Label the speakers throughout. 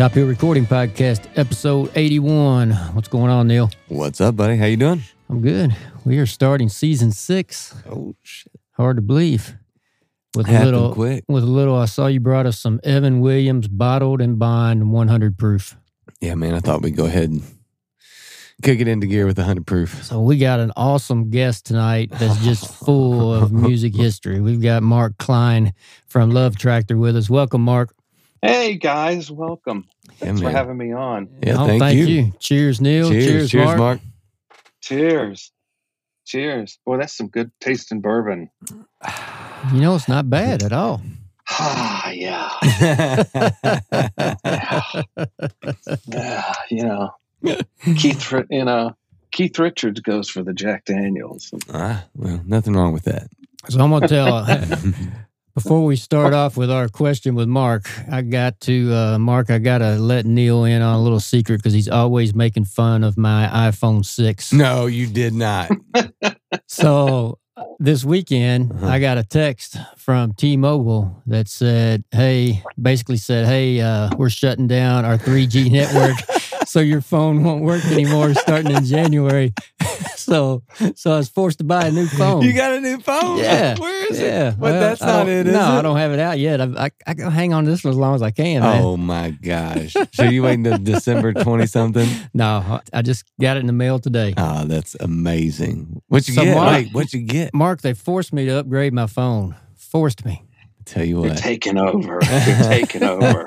Speaker 1: Top Hill Recording Podcast, episode 81. What's going on, Neil?
Speaker 2: What's up, buddy? How you doing?
Speaker 1: I'm good. We are starting season six.
Speaker 2: Oh shit!
Speaker 1: Hard to believe. With a
Speaker 2: Happened
Speaker 1: little,
Speaker 2: quick.
Speaker 1: with a little, I saw you brought us some Evan Williams bottled and bond 100 proof.
Speaker 2: Yeah, man. I thought we'd go ahead and kick it into gear with the hundred proof.
Speaker 1: So we got an awesome guest tonight that's just full of music history. We've got Mark Cline from Love Tractor with us. Welcome, Mark.
Speaker 3: Hey guys, welcome. Thanks
Speaker 2: Yeah,
Speaker 3: for having me on.
Speaker 2: Yeah,
Speaker 1: Oh,
Speaker 2: thank, you.
Speaker 1: Cheers, Neil.
Speaker 2: Cheers,
Speaker 1: Cheers, Mark.
Speaker 3: Cheers. Cheers. Boy, that's some good tasting bourbon.
Speaker 1: You know, it's not bad at all.
Speaker 3: Ah, yeah. yeah. You know, Keith, you know, Keith Richards goes for the Jack Daniels.
Speaker 2: ah, well, nothing wrong with that.
Speaker 1: So I'm going to tell. Before we start off with our question with Mark, I got to uh, Mark. I got to let Neil in on a little secret because he's always making fun of my iPhone six.
Speaker 2: no, you did not.
Speaker 1: So this weekend,
Speaker 2: Uh-huh.
Speaker 1: I got a text from T-Mobile that said, "Hey, basically said, hey, uh, we're shutting down our 3G network, so your phone won't work anymore starting in January." so, so I was forced to buy a new phone.
Speaker 2: you got a new phone?
Speaker 1: Yeah.
Speaker 2: Where is
Speaker 1: yeah,
Speaker 2: it? But
Speaker 1: well,
Speaker 2: that's not it, is
Speaker 1: no,
Speaker 2: it?
Speaker 1: I don't have it out yet. I, I, I can hang on to this one as long as I can. man.
Speaker 2: Oh my gosh! So you waiting to December twenty something?
Speaker 1: No, I just got it in the mail today.
Speaker 2: Oh, that's amazing. What you
Speaker 1: So
Speaker 2: get?
Speaker 1: Mark-
Speaker 2: Wait, what you get?
Speaker 1: Mark, they forced me to upgrade my phone. Forced me.
Speaker 2: Tell you
Speaker 3: You're
Speaker 2: what.
Speaker 3: taking over. You're taking over.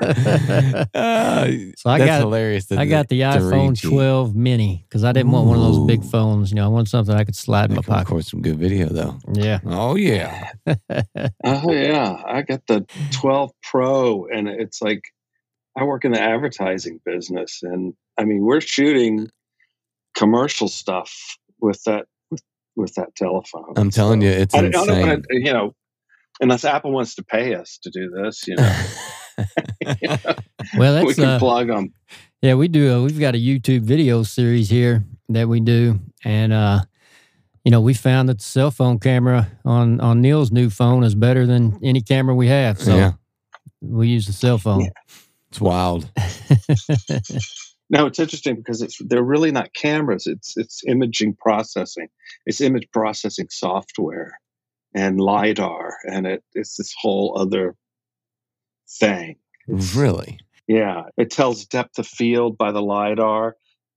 Speaker 2: Ah,
Speaker 1: So I
Speaker 2: that's
Speaker 1: got
Speaker 2: hilarious. that
Speaker 1: I got the iPhone 12 mini because I didn't want one of those big phones. You know, I want something I could slide in my pocket.
Speaker 2: record some good video though.
Speaker 1: Yeah.
Speaker 2: Oh yeah.
Speaker 3: Oh yeah, I got the 12 Pro, and it's like I work in the advertising business, and I mean we're shooting commercial stuff with that with, with that telephone.
Speaker 2: I'm telling you, it's
Speaker 3: I, don't- I don't
Speaker 2: insane.
Speaker 3: want to, you know, unless Apple wants to pay us to do this, you know,
Speaker 1: Well,
Speaker 3: we can
Speaker 1: uh,
Speaker 3: plug them.
Speaker 1: yeah. We do. A, we've got a YouTube video series here that we do, and uh, you know, we found that the cell phone camera on on Neil's new phone is better than any camera we have. So
Speaker 2: yeah,
Speaker 1: we use the cell phone.
Speaker 3: Yeah.
Speaker 2: it's wild.
Speaker 3: No, it's interesting because it's they're really not cameras. It's it's imaging processing. It's image processing software and lidar, and it, it's this whole other thing.
Speaker 2: Really?
Speaker 3: Yeah, it tells depth of field by the lidar,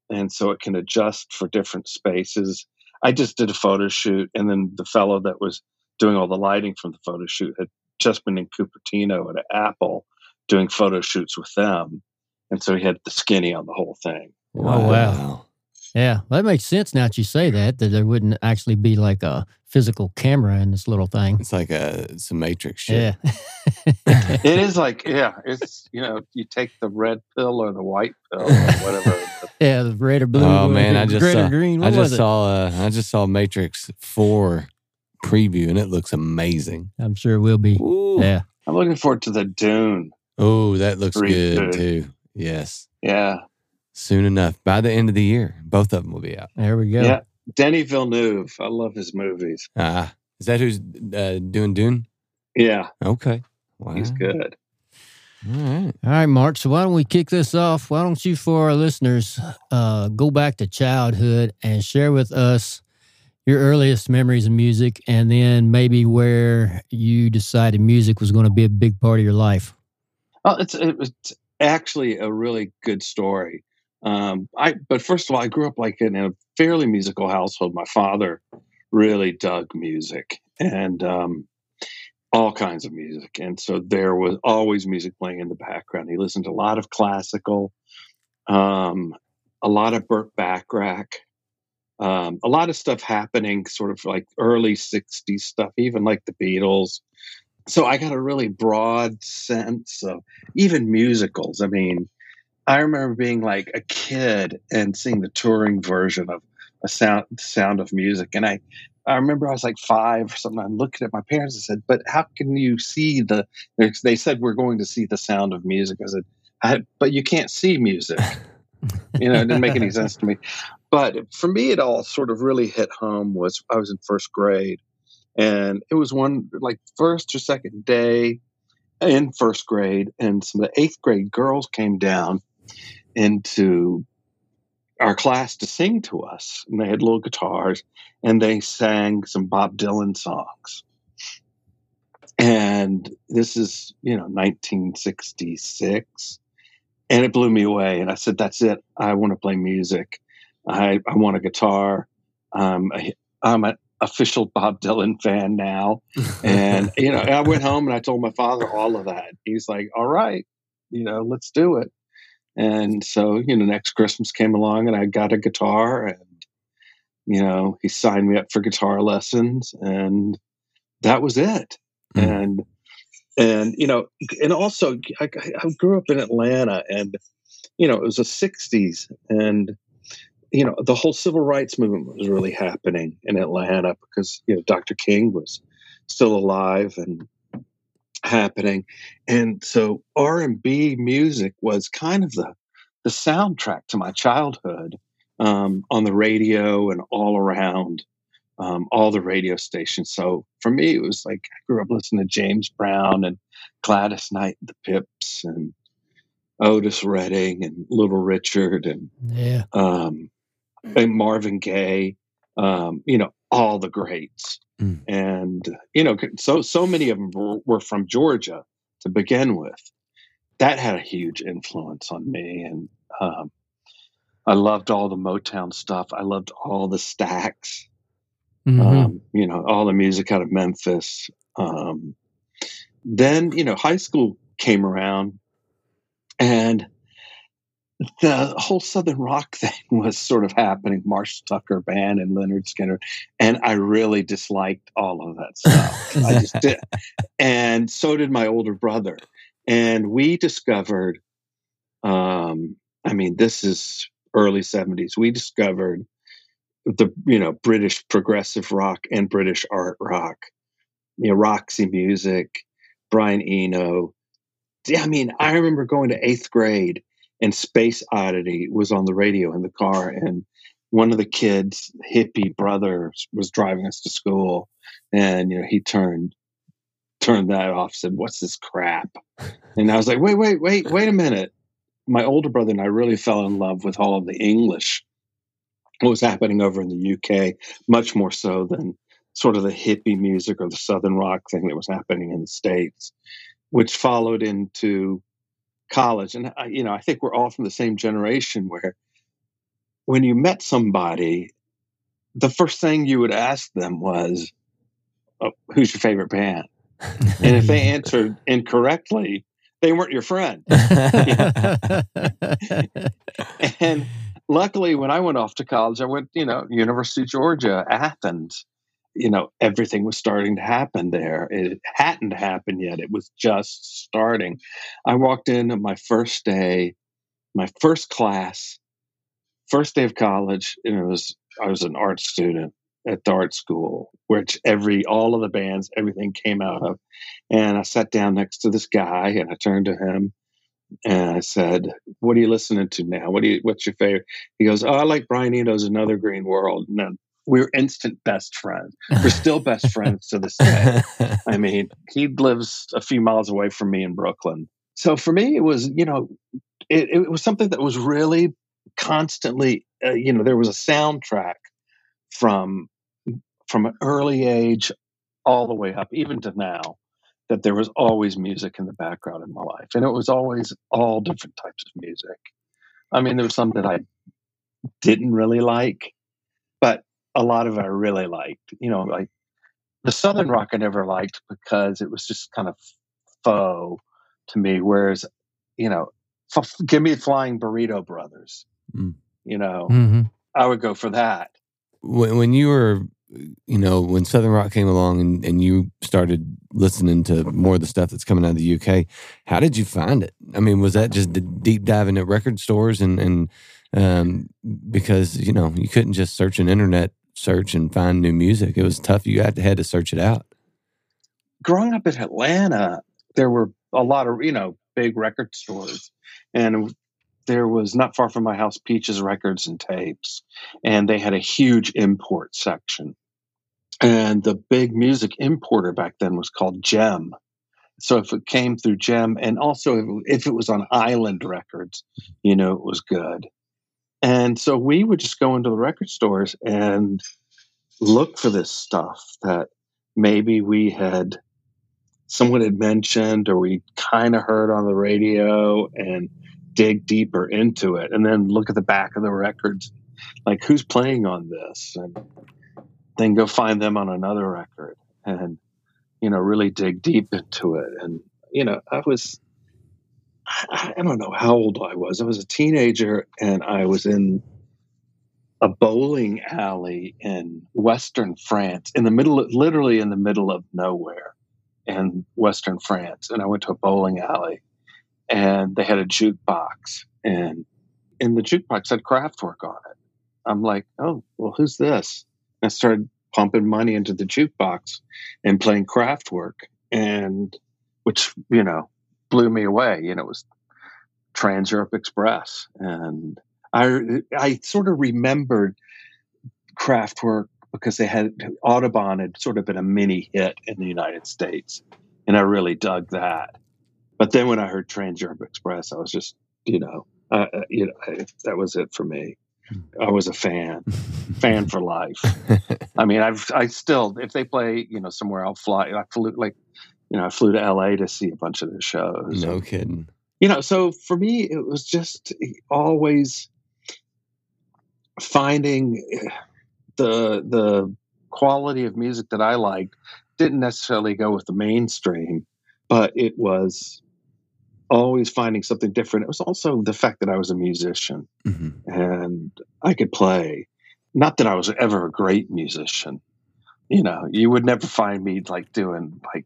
Speaker 3: and so it can adjust for different spaces. I just did a photo shoot, and then the fellow that was doing all the lighting from the photo shoot had just been in Cupertino at Apple doing photo shoots with them, and so he had the skinny on the whole thing.
Speaker 1: Oh, wow. Yeah, that makes sense now that you say that, that there wouldn't actually be like a physical camera in this little thing.
Speaker 2: It's like a some Matrix shit.
Speaker 1: Yeah.
Speaker 3: It is like, yeah, it's you know, you take the red pill or the white pill or whatever.
Speaker 1: yeah, the red or blue.
Speaker 2: Oh
Speaker 1: what
Speaker 2: man, I just
Speaker 1: red
Speaker 2: saw,
Speaker 1: or green.
Speaker 2: I just
Speaker 1: was it?
Speaker 2: saw uh, I just saw Matrix Four preview and it looks amazing.
Speaker 1: I'm sure it will be.
Speaker 2: Ooh.
Speaker 1: Yeah.
Speaker 3: I'm looking forward to the Dune.
Speaker 2: Oh, that looks good
Speaker 3: good.
Speaker 2: too. Yes.
Speaker 3: Yeah,
Speaker 2: Soon enough. By the end of the year, both of them will be out.
Speaker 1: There we go.
Speaker 3: yeah. Denny Villeneuve. I love his movies.
Speaker 2: Ah, is that who's uh, doing Dune?
Speaker 3: Yeah,
Speaker 2: Okay. Wow.
Speaker 3: he's good.
Speaker 1: All right. All right, Mark. So why don't we kick this off? Why don't you, for our listeners, uh, go back to childhood and share with us your earliest memories of music and then maybe where you decided music was going to be a big part of your life?
Speaker 3: Well, it's, it's actually a really good story. Um, I, but first of all, I grew up like in a fairly musical household. My father really dug music and um, all kinds of music. And so there was always music playing in the background. He listened to a lot of classical, um, a lot of Burt Bacharach, um, a lot of stuff happening sort of like early 60s stuff, even like the Beatles. So I got a really broad sense of even musicals. I mean, I remember being like a kid and seeing the touring version of a sound sound of music. And I I remember I was like five or something. I'm looking at my parents and said, "But how can you see the?" They said we're going to see the sound of music. I said, I, "But you can't see music." you know, it didn't make any sense to me. But for me, it all sort of really hit home. Was I was in first grade, and it was one like first or second day in first grade, and some of the eighth grade girls came down into our class to sing to us. And they had little guitars and they sang some Bob Dylan songs. And this is, you know, 1966. And it blew me away. And I said, that's it. I want to play music. I, I want a guitar. Um, I, I'm an official Bob Dylan fan now. And, you know, I went home and I told my father all of that. He's like, all right, you know, let's do it. And so, you know, next Christmas came along and I got a guitar and, you know, he signed me up for guitar lessons and that was it. Mm. And, and, you know, and also I, I grew up in Atlanta and, you know, it was the 60s and, you know, the whole civil rights movement was really happening in Atlanta because, you know, Dr. King was still alive and happening. And so R&B music was kind of the, the soundtrack to my childhood um, on the radio and all around um, all the radio stations. So for me, it was like I grew up listening to James Brown and Gladys Knight, the Pips, and Otis Redding and Little Richard and
Speaker 1: yeah.
Speaker 3: um, and Marvin Gaye. Um, you know, all the greats. Mm. And you know, so so many of them were, were, from Georgia to begin with. That had a huge influence on me, and um, I loved all the Motown stuff. I loved all the Stax, Mm-hmm. Um, you know, all the music out of Memphis. Um, then you know, high school came around, and the whole Southern rock thing was sort of happening, Marshall Tucker Band and Lynyrd Skynyrd, and I really disliked all of that stuff. I just did, and so did my older brother. And we discovered, um, I mean, this is early '70s. We discovered the you know British progressive rock and British art rock, you know, Roxy Music, Brian Eno. I mean, I remember going to eighth grade and Space Oddity was on the radio in the car, and one of the kids, hippie brothers, was driving us to school, and you know he turned turned that off, said, "What's this crap?" And I was like, "Wait, wait, wait, wait a minute." My older brother and I really fell in love with all of the English, what was happening over in the UK, much more so than sort of the hippie music or the southern rock thing that was happening in the states, which followed into college, and I, you know, I think we're all from the same generation where when you met somebody, the first thing you would ask them was, oh, "Who's your favorite band?" and if they answered incorrectly, they weren't your friend. and luckily, when I went off to college, I went, you know, University of Georgia, Athens, you know, everything was starting to happen there. It hadn't happened yet. It was just starting. I walked in on my first day, my first class, first day of college, and it was I was an art student at the art school, which every all of the bands, everything came out of. And I sat down next to this guy and I turned to him and I said, What are you listening to now? What do you what's your favorite? He goes, Oh, I like Brian Eno's Another Green World. And then we're instant best friends. We're still best friends to this day. I mean, he lives a few miles away from me in Brooklyn. so for me, it was, you know, it, it was something that was really constantly, uh, you know, there was a soundtrack from from an early age all the way up, even to now, that there was always music in the background in my life, and it was always all different types of music. I mean, there was some that I didn't really like, a lot of it I really liked. You know, like the Southern rock I never liked because it was just kind of faux to me. Whereas, you know, f- give me Flying Burrito Brothers. Mm. You know, mm-hmm. I would go for that.
Speaker 2: When, when you were, you know, when Southern rock came along and, and you started listening to more of the stuff that's coming out of the UK, how did you find it? I mean, was that just deep diving at record stores and and um, because you know you couldn't just search an internet search and find new music. It was tough. You had to had to search it out.
Speaker 3: Growing up in Atlanta, there were a lot of you know big record stores, and there was not far from my house Peaches Records and Tapes, and they had a huge import section. And the big music importer back then was called JEM. So if it came through JEM, and also if, if it was on Island Records, you know it was good. And so we would just go into the record stores and look for this stuff that maybe we had someone had mentioned or we kind of heard on the radio and dig deeper into it and then look at the back of the records like who's playing on this? and then go find them on another record and you know really dig deep into it. And you know i was I, don't know how old I was. I was a teenager and I was in a bowling alley in Western France, in the middle, of, literally in the middle of nowhere in Western France. And I went to a bowling alley and they had a jukebox and in the jukebox had Kraftwerk on it. I'm like, oh, well, who's this? And I started pumping money into the jukebox and playing Kraftwerk and which, you know, blew me away. You know, it was Trans Europe Express, and I I sort of remembered Kraftwerk because they had Autobahn had sort of been a mini hit in the United States, and I really dug that. But then when I heard Trans Europe Express, I was just you know, uh, you know, I, that was it for me. Hmm. I was a fan, fan for life. I mean, I've I still if they play you know somewhere I'll fly. I flew like you know, I flew to LA to see a bunch of their shows.
Speaker 2: No kidding.
Speaker 3: You know, so for me, it was just always finding eh, the the quality of music that I liked didn't necessarily go with the mainstream, but it was always finding something different. It was also the fact that I was a musician mm-hmm. and I could play. Not that I was ever a great musician. You know, you would never find me like doing like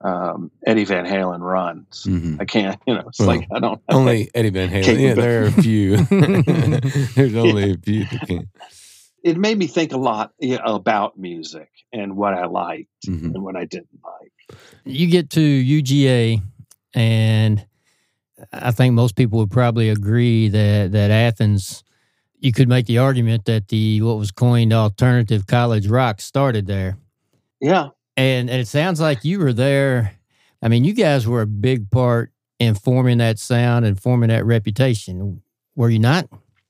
Speaker 3: um, Eddie Van Halen runs. Mm-hmm. I can't, you know, it's well, like I don't
Speaker 2: only Eddie Van Halen. Yeah, there are a few. There's only yeah. a few that can.
Speaker 3: It made me think a lot you know, about music and what I liked mm-hmm. and what I didn't like.
Speaker 1: You get to UGA, and I think most people would probably agree that that Athens. You could make the argument that the what was coined alternative college rock started there.
Speaker 3: Yeah,
Speaker 1: and, and it sounds like you were there. I mean, you guys were a big part in forming that sound and forming that reputation. Were you not?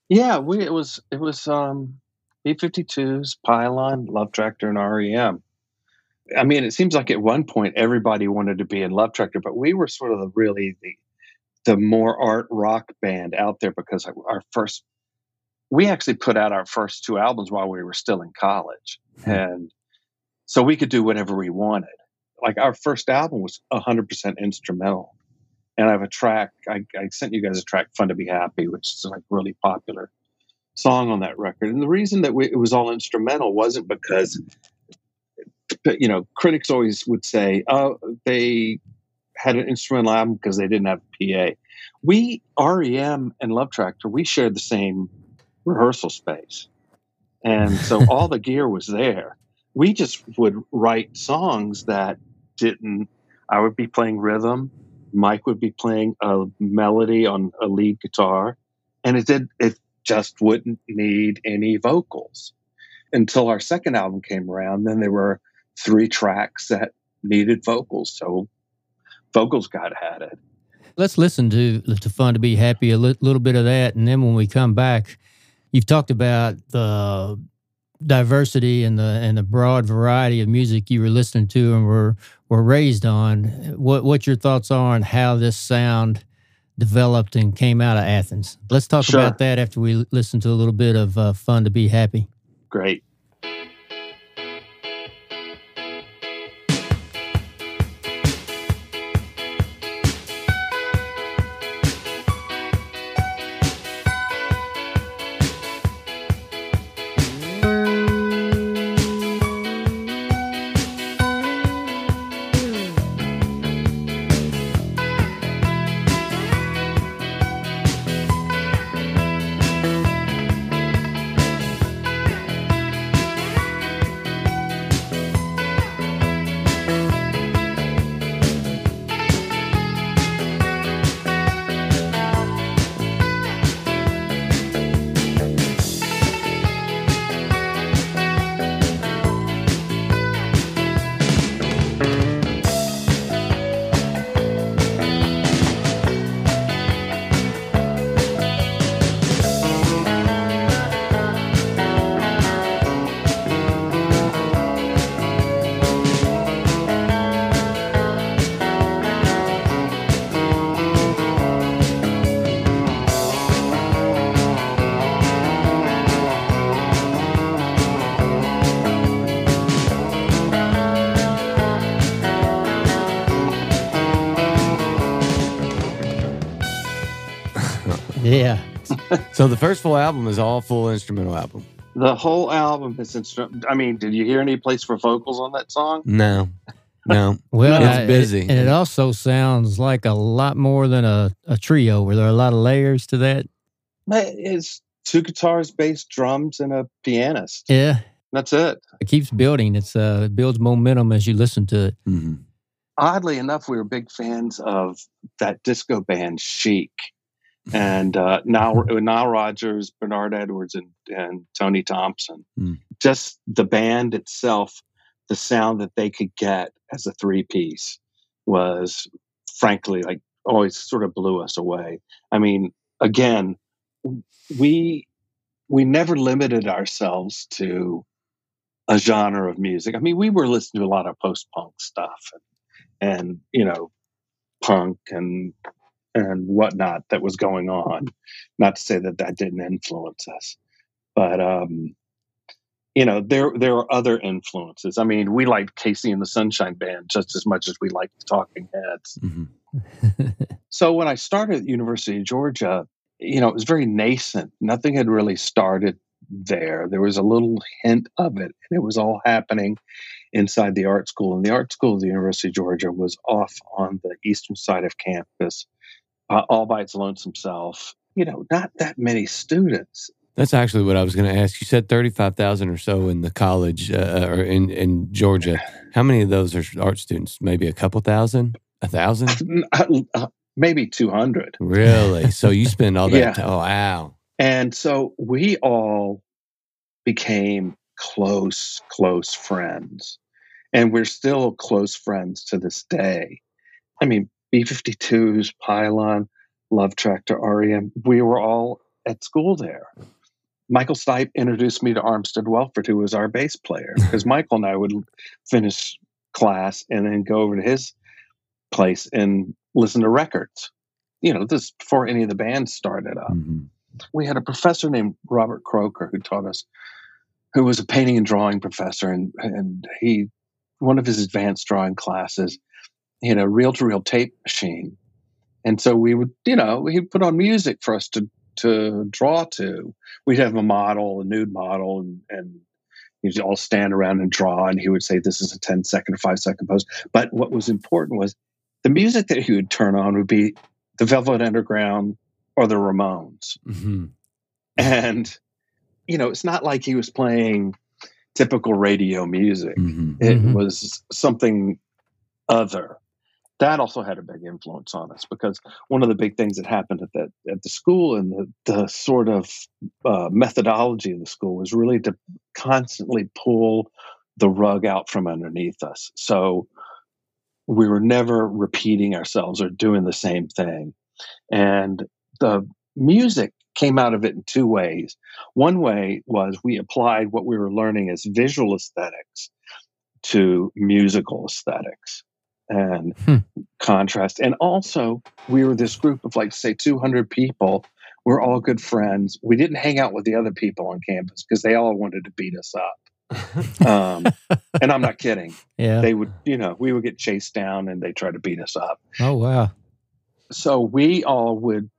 Speaker 3: Yeah, we it was it was um B52s, Pylon, Love Tractor, and REM. I mean, it seems like at one point everybody wanted to be in Love Tractor, but we were sort of the, really the the more art rock band out there because our first we actually put out our first two albums while we were still in college, hmm. and so we could do whatever we wanted. Like our first album was 100% instrumental. And I have a track, I, I sent you guys a track, Fun to Be Happy, which is like really popular song on that record. And the reason that we, it was all instrumental wasn't because, you know, critics always would say, oh, they had an instrumental album because they didn't have a PA. We, REM and Love Tractor, we shared the same rehearsal space. And so all the gear was there we just would write songs that didn't i would be playing rhythm mike would be playing a melody on a lead guitar and it did it just wouldn't need any vocals until our second album came around. Then there were three tracks that needed vocals so vocals got added.
Speaker 1: Let's listen to to Fun to Be Happy a li- little bit of that, and then when we come back, you've talked about the diversity and the and the broad variety of music you were listening to and were were raised on. What what your thoughts are on how this sound developed and came out of Athens? Let's talk
Speaker 3: Sure.
Speaker 1: about that after we listen to a little bit of uh, Fun to Be Happy.
Speaker 3: Great.
Speaker 2: So the first full album is all full instrumental album.
Speaker 3: The whole album is instrument. I mean, did you hear any place for vocals on that song?
Speaker 2: No, no.
Speaker 1: Well,
Speaker 2: It's
Speaker 1: I-
Speaker 2: busy.
Speaker 1: and it also sounds like a lot more than a, a trio. Were there a lot of layers to that?
Speaker 3: It's two guitars, bass, drums, and a pianist.
Speaker 1: Yeah,
Speaker 3: That's it.
Speaker 1: it keeps building. It's uh, it builds momentum as you listen to it.
Speaker 2: Mhm.
Speaker 3: Oddly enough, we were big fans of that disco band Chic, and uh, now Nile Rodgers, Bernard Edwards, and and Tony Thompson.
Speaker 2: Mm.
Speaker 3: Just the band itself, the sound that they could get as a three piece was, frankly, like always sort of blew us away. I mean, again, we we never limited ourselves to a genre of music. I mean, we were listening to a lot of post punk stuff and, and you know, punk and and whatnot that was going on. Not to say that that didn't influence us, but um, you know, there there are other influences. I mean, we liked KC and the Sunshine Band just as much as we liked the Talking Heads.
Speaker 2: Mhm.
Speaker 3: So when I started at the University of Georgia, you know, it was very nascent. Nothing had really started there. There was a little hint of it, and it was all happening inside the art school. And the art school of the University of Georgia was off on the eastern side of campus, uh, all by its lonesome self. You know, not that many students.
Speaker 2: That's actually what I was going to ask. You said thirty-five thousand or so in the college uh, or in in Georgia. How many of those are art students? Maybe a couple thousand, a thousand.
Speaker 3: Uh, Maybe 200.
Speaker 2: Really? So you spend all that?
Speaker 3: Yeah.
Speaker 2: oh wow.
Speaker 3: And so we all became close, close friends. And we're still close friends to this day. I mean, B 52s, Pylon, Love Tractor, REM, we were all at school there. Michael Stipe introduced me to Armistead Wellford, who was our bass player, because Michael and I would finish class and then go over to his place and listen to records. You know, this before any of the bands started up
Speaker 2: Mhm.
Speaker 3: we had a professor named Robert Croker who taught us, who was a painting and drawing professor, and and he, one of his advanced drawing classes, he had a reel to reel tape machine, and so we would, you know, he'd put on music for us to to draw to. We'd have a model, a nude model, and and you'd all stand around and draw, and he would say, "This is a 10 second or five second pose." But what was important was the music that he would turn on would be the Velvet Underground or the Ramones
Speaker 2: Mhm.
Speaker 3: and you know it's not like he was playing typical radio music
Speaker 2: Mhm.
Speaker 3: it
Speaker 1: Mhm.
Speaker 3: was something other that also had a big influence on us because one of the big things that happened at the at the school and the, the sort of uh, methodology of the school was really to constantly pull the rug out from underneath us so we were never repeating ourselves or doing the same thing. And the music came out of it in two ways. One way was we applied what we were learning as visual aesthetics to musical aesthetics and hmm. contrast. And also, we were this group of like, say, 200 people. We're all good friends. We didn't hang out with the other people on campus because they all wanted to beat us up um, and I'm not kidding.
Speaker 1: Yeah.
Speaker 3: They would, you know, we would get chased down and they try to beat us up.
Speaker 1: Oh, wow.
Speaker 3: So we all would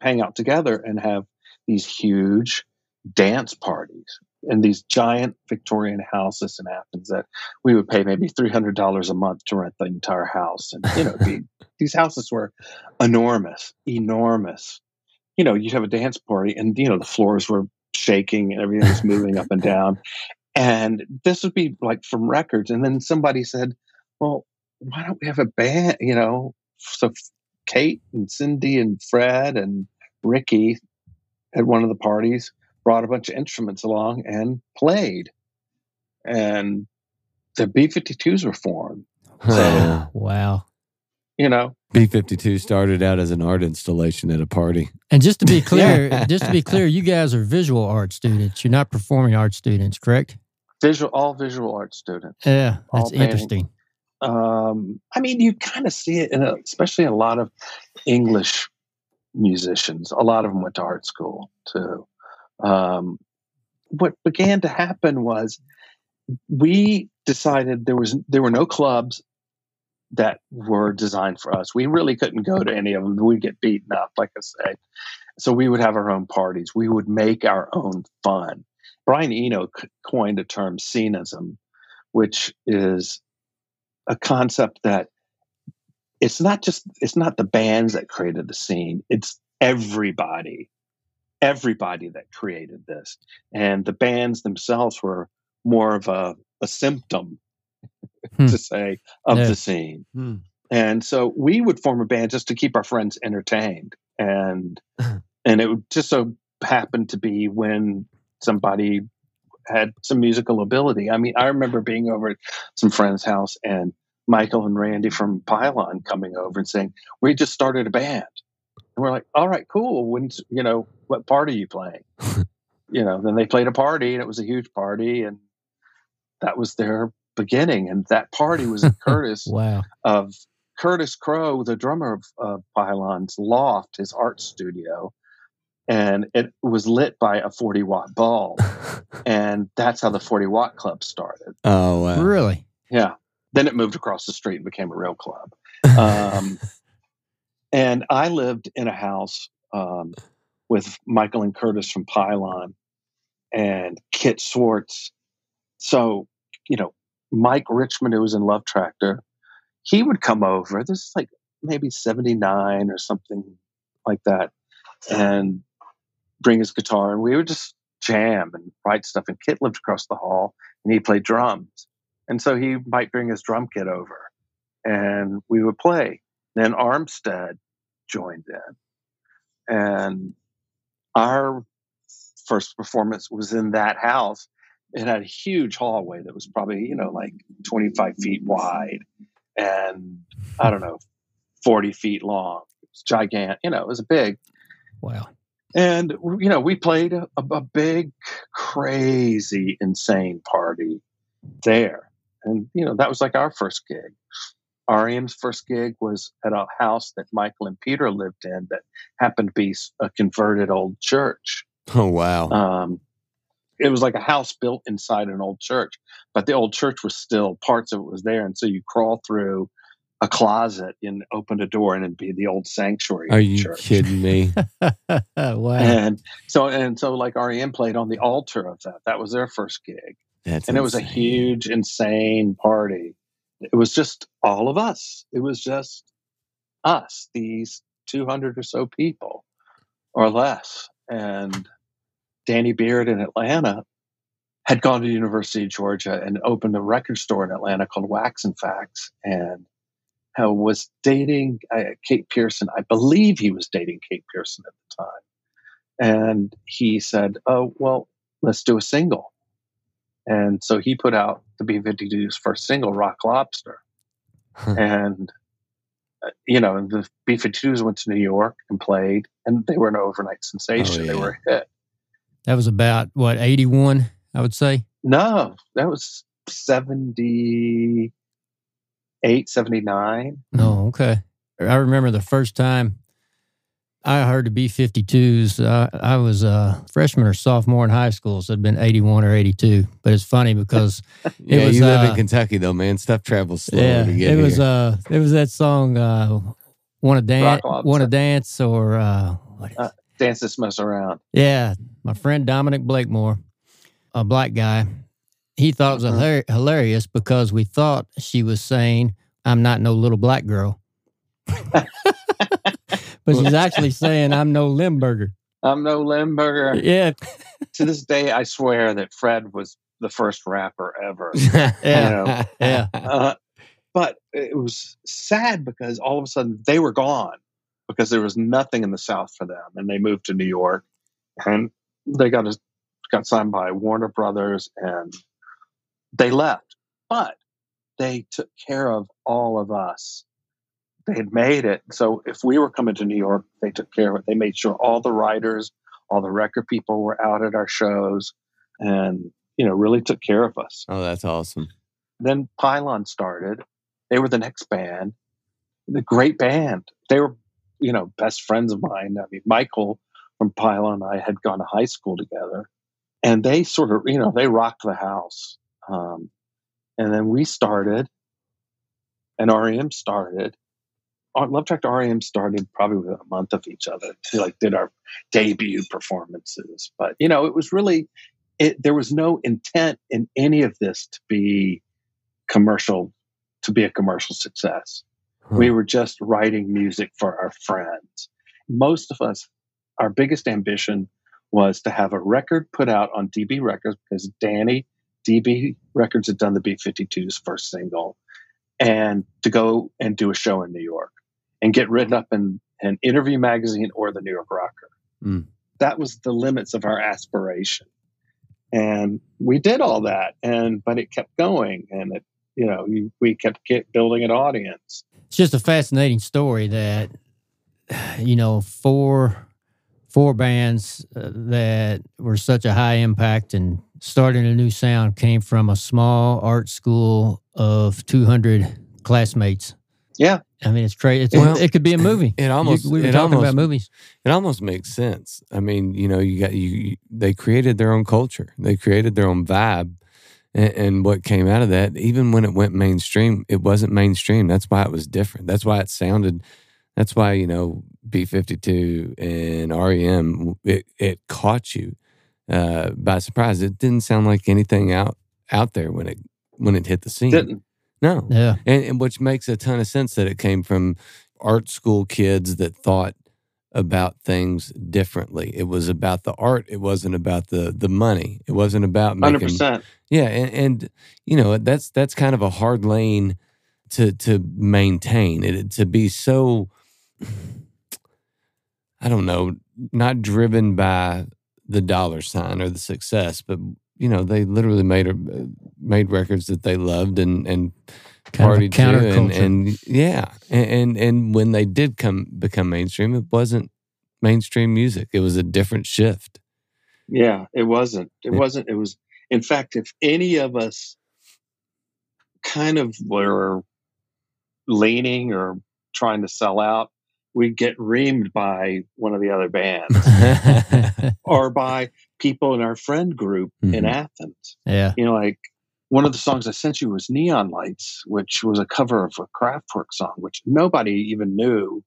Speaker 3: hang out together and have these huge dance parties in these giant Victorian houses in Athens that we would pay maybe $300 a month to rent the entire house. And, you know, these houses were enormous, enormous. You know, you'd have a dance party and, you know, the floors were shaking and everything was moving up and down. And this would be like from records. And then somebody said, well, why don't we have a band? You know, so Kate and Cindy and Fred and Ricky at one of the parties brought a bunch of instruments along and played. And the B 52s were formed.
Speaker 1: So, wow.
Speaker 3: You know,
Speaker 2: B 52 started out as an art installation at a party.
Speaker 1: And just to be clear, just to be clear, you guys are visual art students. You're not performing art students, correct?
Speaker 3: Visual, all visual art students.
Speaker 1: Yeah, that's interesting.
Speaker 3: Um, I mean, you kind of see it, in a, especially a lot of English musicians. A lot of them went to art school too. Um, what began to happen was we decided there was there were no clubs that were designed for us. We really couldn't go to any of them. We'd get beaten up, like I say. So we would have our own parties. We would make our own fun. Brian Eno coined a term scenism, which is a concept that it's not just it's not the bands that created the scene it's everybody everybody that created this and the bands themselves were more of a, a symptom hmm. to say of yeah. the scene hmm. and so we would form a band just to keep our friends entertained and and it would just so happen to be when somebody had some musical ability. I mean, I remember being over at some friend's house and Michael and Randy from Pylon coming over and saying, "We just started a band," and we're like, "All right, cool. When you know what part are you playing?" you know, then they played a party and it was a huge party, and that was their beginning. And that party was in Curtis
Speaker 1: wow.
Speaker 3: of Curtis Crowe, the drummer of uh, Pylon's loft, his art studio, and it was lit by a 40 watt bulb. and that's how the 40 watt club started.
Speaker 2: Oh, wow.
Speaker 1: Really?
Speaker 3: Yeah. Then it moved across the street and became a real club. Um, and I lived in a house um, with Michael and Curtis from Pylon and Kit Swartz. So, you know, Mike Richmond, who was in Love Tractor, he would come over. This is like maybe 79 or something like that. And bring his guitar and we would just jam and write stuff. And Kit lived across the hall and he played drums. And so he might bring his drum kit over and we would play. Then Armistead joined in. And our first performance was in that house. It had a huge hallway that was probably, you know, like 25 feet wide and I don't know, 40 feet long. It was gigantic, you know, it was a big.
Speaker 1: Wow
Speaker 3: and you know we played a, a, big crazy insane party there and you know that was like our first gig REM's first gig was at a house that Michael and Peter lived in that happened to be a converted old church.
Speaker 2: Oh wow!
Speaker 3: Um, it was like a house built inside an old church, but the old church was still parts of it was there, and so you crawl through a closet and opened a door and it'd be the old sanctuary.
Speaker 2: Are you
Speaker 3: church.
Speaker 2: kidding me?
Speaker 1: wow.
Speaker 3: And so and so like REM played on the altar of that. That was their first gig.
Speaker 2: That's
Speaker 3: and
Speaker 2: insane.
Speaker 3: it was a huge, insane party. It was just all of us. It was just us, these 200 or so people or less. And Danny Beard in Atlanta had gone to University of Georgia and opened a record store in Atlanta called Wax and Facts. And was dating uh, Kate Pierson. I believe he was dating Kate Pierson at the time. And he said, Oh, well, let's do a single. And so he put out the B 52's first single, Rock Lobster. and uh, you know, the B 52s went to New York and played, and they were an overnight sensation.
Speaker 2: Oh,
Speaker 3: They were a hit.
Speaker 1: That was about what eighty one, I would say.
Speaker 3: No, that was 78, 79.
Speaker 1: Oh, okay. I remember the first time I heard the B 52s. I, I was a freshman or sophomore in high school, so it'd been 81 or 82. But it's funny because,
Speaker 2: yeah,
Speaker 1: was,
Speaker 2: you live
Speaker 1: uh,
Speaker 2: in Kentucky though, man. Stuff travels slower
Speaker 1: yeah,
Speaker 2: to get
Speaker 1: it was,
Speaker 2: here.
Speaker 1: uh, it was that song, uh, Want to Dance, Want to Dance, or, uh, what is
Speaker 3: Uh, Dance this mess around.
Speaker 1: Yeah, my friend Dominic Blakemore, a black guy, he thought it was
Speaker 3: Mhm.
Speaker 1: hilar- hilarious because we thought she was saying, I'm not no little black girl. but she's actually saying, I'm no Limburger.
Speaker 3: I'm no Limburger.
Speaker 1: Yeah,
Speaker 3: to this day, I swear that Fred was the first rapper ever.
Speaker 1: yeah, yeah.
Speaker 3: Uh, but it was sad because all of a sudden they were gone because there was nothing in the South for them, and they moved to New York, and they got a, got signed by Warner Brothers, and they left. But they took care of all of us. They had made it. So if we were coming to New York, they took care of it. They made sure all the writers, all the record people were out at our shows, and you know really took care of us
Speaker 2: oh, that's awesome.
Speaker 3: then Pylon started. They were the next band, the great band. They were, you know, best friends of mine. I mean, Michael from Pylon and I had gone to high school together, and they sort of, you know, they rocked the house. Um, and then we started, and REM started. Love Tractor REM started probably within a month of each other. We like did our debut performances, but you know, it was really, it, there was no intent in any of this to be commercial to be a commercial success.
Speaker 2: Huh.
Speaker 3: We were just writing music for our friends. Most of us, our biggest ambition was to have a record put out on DB Records because Danny, DB Records had done the B 52's first single, and to go and do a show in New York and get written up in an interview magazine or the New York Rocker.
Speaker 2: Mm.
Speaker 3: That was the limits of our aspiration. And we did all that, and but it kept going, and it you know, you, we kept get building an audience.
Speaker 1: It's just a fascinating story that, you know, four four bands uh, that were such a high impact and starting a new sound came from a small art school of 200 classmates.
Speaker 3: Yeah.
Speaker 1: I mean, it's crazy. It's,
Speaker 2: Well,
Speaker 1: it could be a movie.
Speaker 2: It almost
Speaker 1: You- we were
Speaker 2: it
Speaker 1: talking
Speaker 2: almost
Speaker 1: about movies.
Speaker 2: it almost makes sense. I mean, you know, you got you, you they created their own culture. They created their own vibe. And, and what came out of that, even when it went mainstream, it wasn't mainstream. That's why it was different. That's why it sounded that's why, you know, B fifty two and REM it, it caught you uh, by surprise. It didn't sound like anything out out there when it when it hit the scene.
Speaker 3: Didn't
Speaker 2: No.
Speaker 1: Yeah.
Speaker 2: And, and which makes a ton of sense that it came from art school kids that thought about things differently. It was about the art. It wasn't about the the money. It wasn't about
Speaker 3: hundred
Speaker 2: making
Speaker 3: percent.
Speaker 2: yeah. And, and you know that's that's kind of a hard lane to to maintain. It to be so I don't know, not driven by the dollar sign or the success, but you know they literally made a, made records that they loved and and
Speaker 1: Kind of
Speaker 2: to and, and yeah and, and and when they did come become mainstream it wasn't mainstream music it was a different shift
Speaker 3: Yeah, it wasn't. It
Speaker 2: Yeah.
Speaker 3: wasn't. It was. In fact, if any of us kind of were leaning or trying to sell out, we'd get reamed by one of the other bands or by people in our friend group in
Speaker 2: Mhm.
Speaker 3: Athens.
Speaker 1: yeah.
Speaker 3: You know, like one of the songs I sent you was Neon Lights, which was a cover of a Kraftwerk song, which nobody even knew